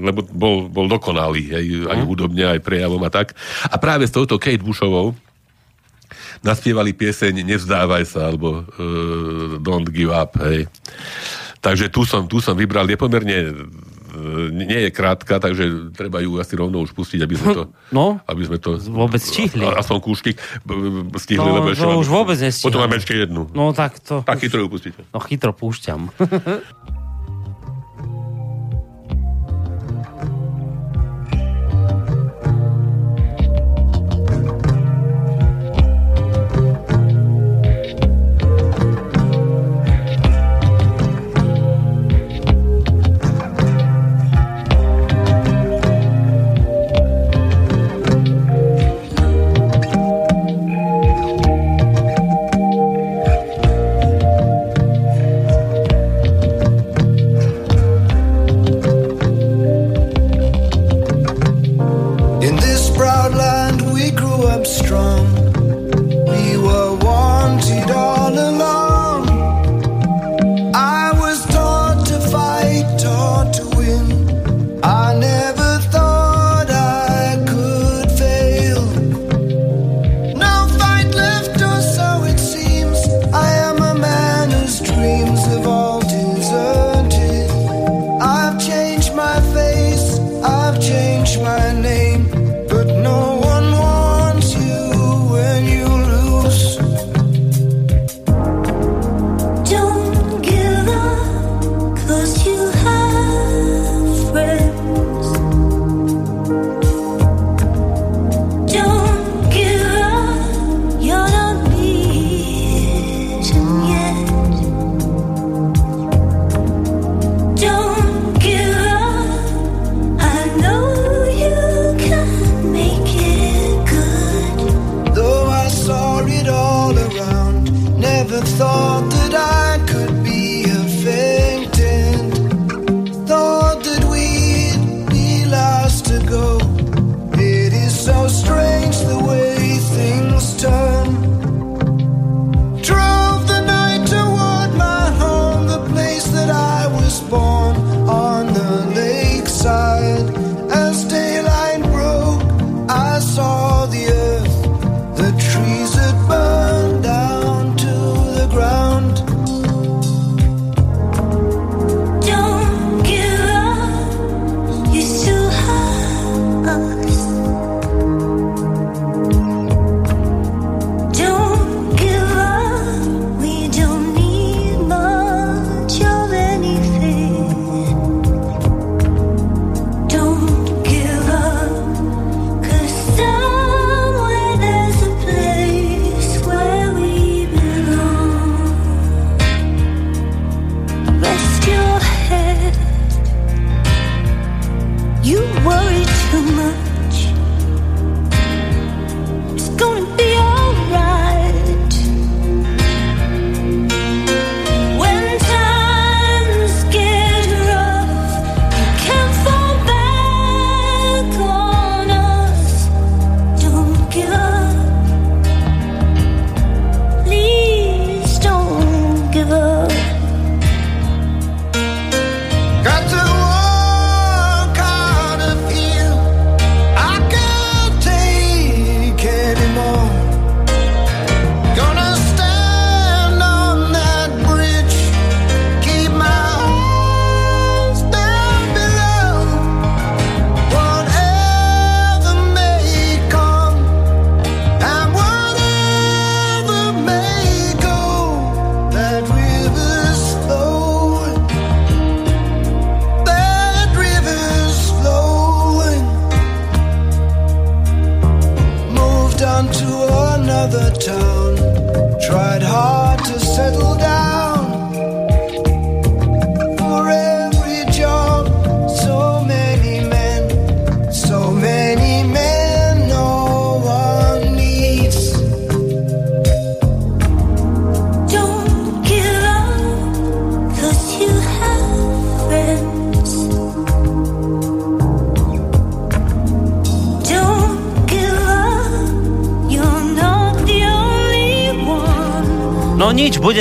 lebo bol, bol dokonalý, hej, aj mhm. hudobne, aj prejavom a tak. A práve s touto Kate Bushovou, naspievali pieseň Nevzdávaj sa, alebo uh, Don't give up, hej. Takže tu som, tu som vybral, je pomerne uh, nie je krátka, takže treba ju asi rovno už pustiť, aby sme to... No, aby sme to vôbec stihli. A, som kúšky stihli, no, lebo ešte už vôbec nestíham. Potom máme ešte jednu. No tak to... Tak chytro ju pustíte. No chytro púšťam.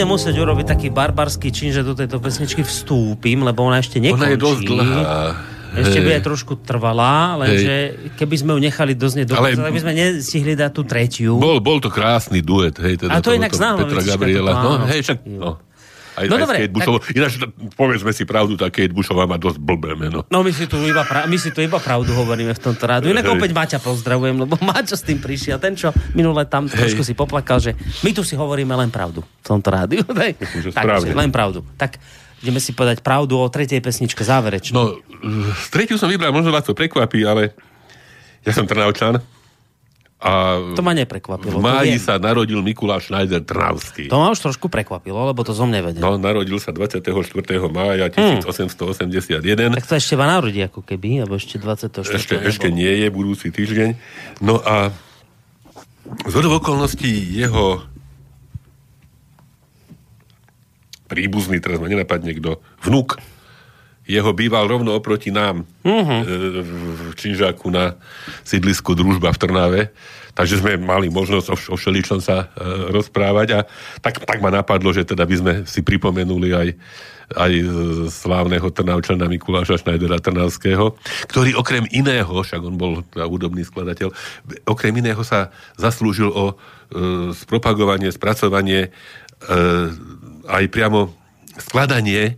budem musieť urobiť taký barbarský čin, že do tejto pesničky vstúpim, lebo ona ešte nekončí. Ona je dosť dlhá. Ešte Hej. bude trošku trvalá, lenže keby sme ju nechali dosť do konca, tak by sme nestihli dať tú tretiu. Bol, bol to krásny duet, hej, teda A to tohoto inak známa Petra Gabriela. No, áno. hej, však, no. Aj, No aj dobre, Kate Bushovou. Ináč, povedzme si pravdu, tá Kate Bushová má dosť blbé meno. No my si tu iba, pra- my si tu iba pravdu hovoríme v tomto rádu. Inak Hej. opäť Maťa pozdravujem, lebo Maťo s tým prišiel. Ten, čo minule tam trošku si poplakal, že my tu si hovoríme len pravdu v tomto rádiu. Hej. tak, len pravdu. Tak ideme si povedať pravdu o tretej pesničke záverečne. No, tretiu som vybral, možno vás to prekvapí, ale ja som Trnavčan a To ma neprekvapilo. v máji sa narodil Mikuláš Schneider Trnavský. To ma už trošku prekvapilo, lebo to zo mne vedel. No, narodil sa 24. mája Hmm. 1881. Tak to ešte ma narodí ako keby, alebo ešte 24. Ešte, nebolo. ešte nie je budúci týždeň. No a z okolností jeho príbuzný, teraz ma nenapadne kto, vnúk, jeho býval rovno oproti nám uh-huh. v Činžáku na sídlisku Družba v Trnave. Takže sme mali možnosť o, vš- o všeličom sa e, rozprávať a tak, tak ma napadlo, že teda by sme si pripomenuli aj, aj slávneho Trnavčana Mikuláša Šnajdera Trnavského, ktorý okrem iného, však on bol teda hudobný skladateľ, okrem iného sa zaslúžil o e, spropagovanie, spracovanie e, aj priamo skladanie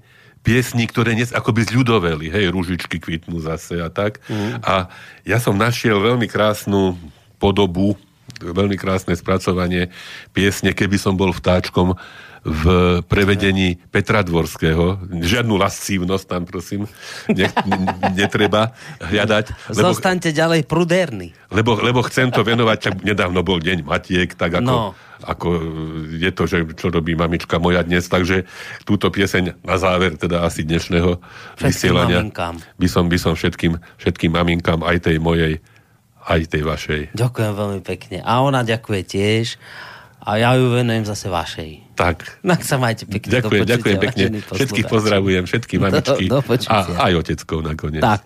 piesní, ktoré dnes akoby zľudoveli, hej, ružičky kvitnú zase a tak. Mm. A ja som našiel veľmi krásnu podobu, veľmi krásne spracovanie piesne, keby som bol vtáčkom v prevedení Petra Dvorského. Žiadnu lascívnosť tam, prosím, ne, netreba hľadať. Lebo, Zostaňte ďalej prudérny. lebo, lebo chcem to venovať, nedávno bol deň Matiek, tak ako, No. Ako je to, že čo robí mamička moja dnes, takže túto pieseň na záver teda asi dnešného Všetkým vysielania maminkám. by som, by som všetkým, všetkým maminkám, aj tej mojej, aj tej vašej. Ďakujem veľmi pekne. A ona ďakuje tiež. A ja ju venujem zase vašej. Tak, Tak sa majte pekne. ďakujem, počutia, ďakujem pekne. Všetkých pozdravujem, všetky mamičky Do- do a aj oteckov nakoniec. Tak.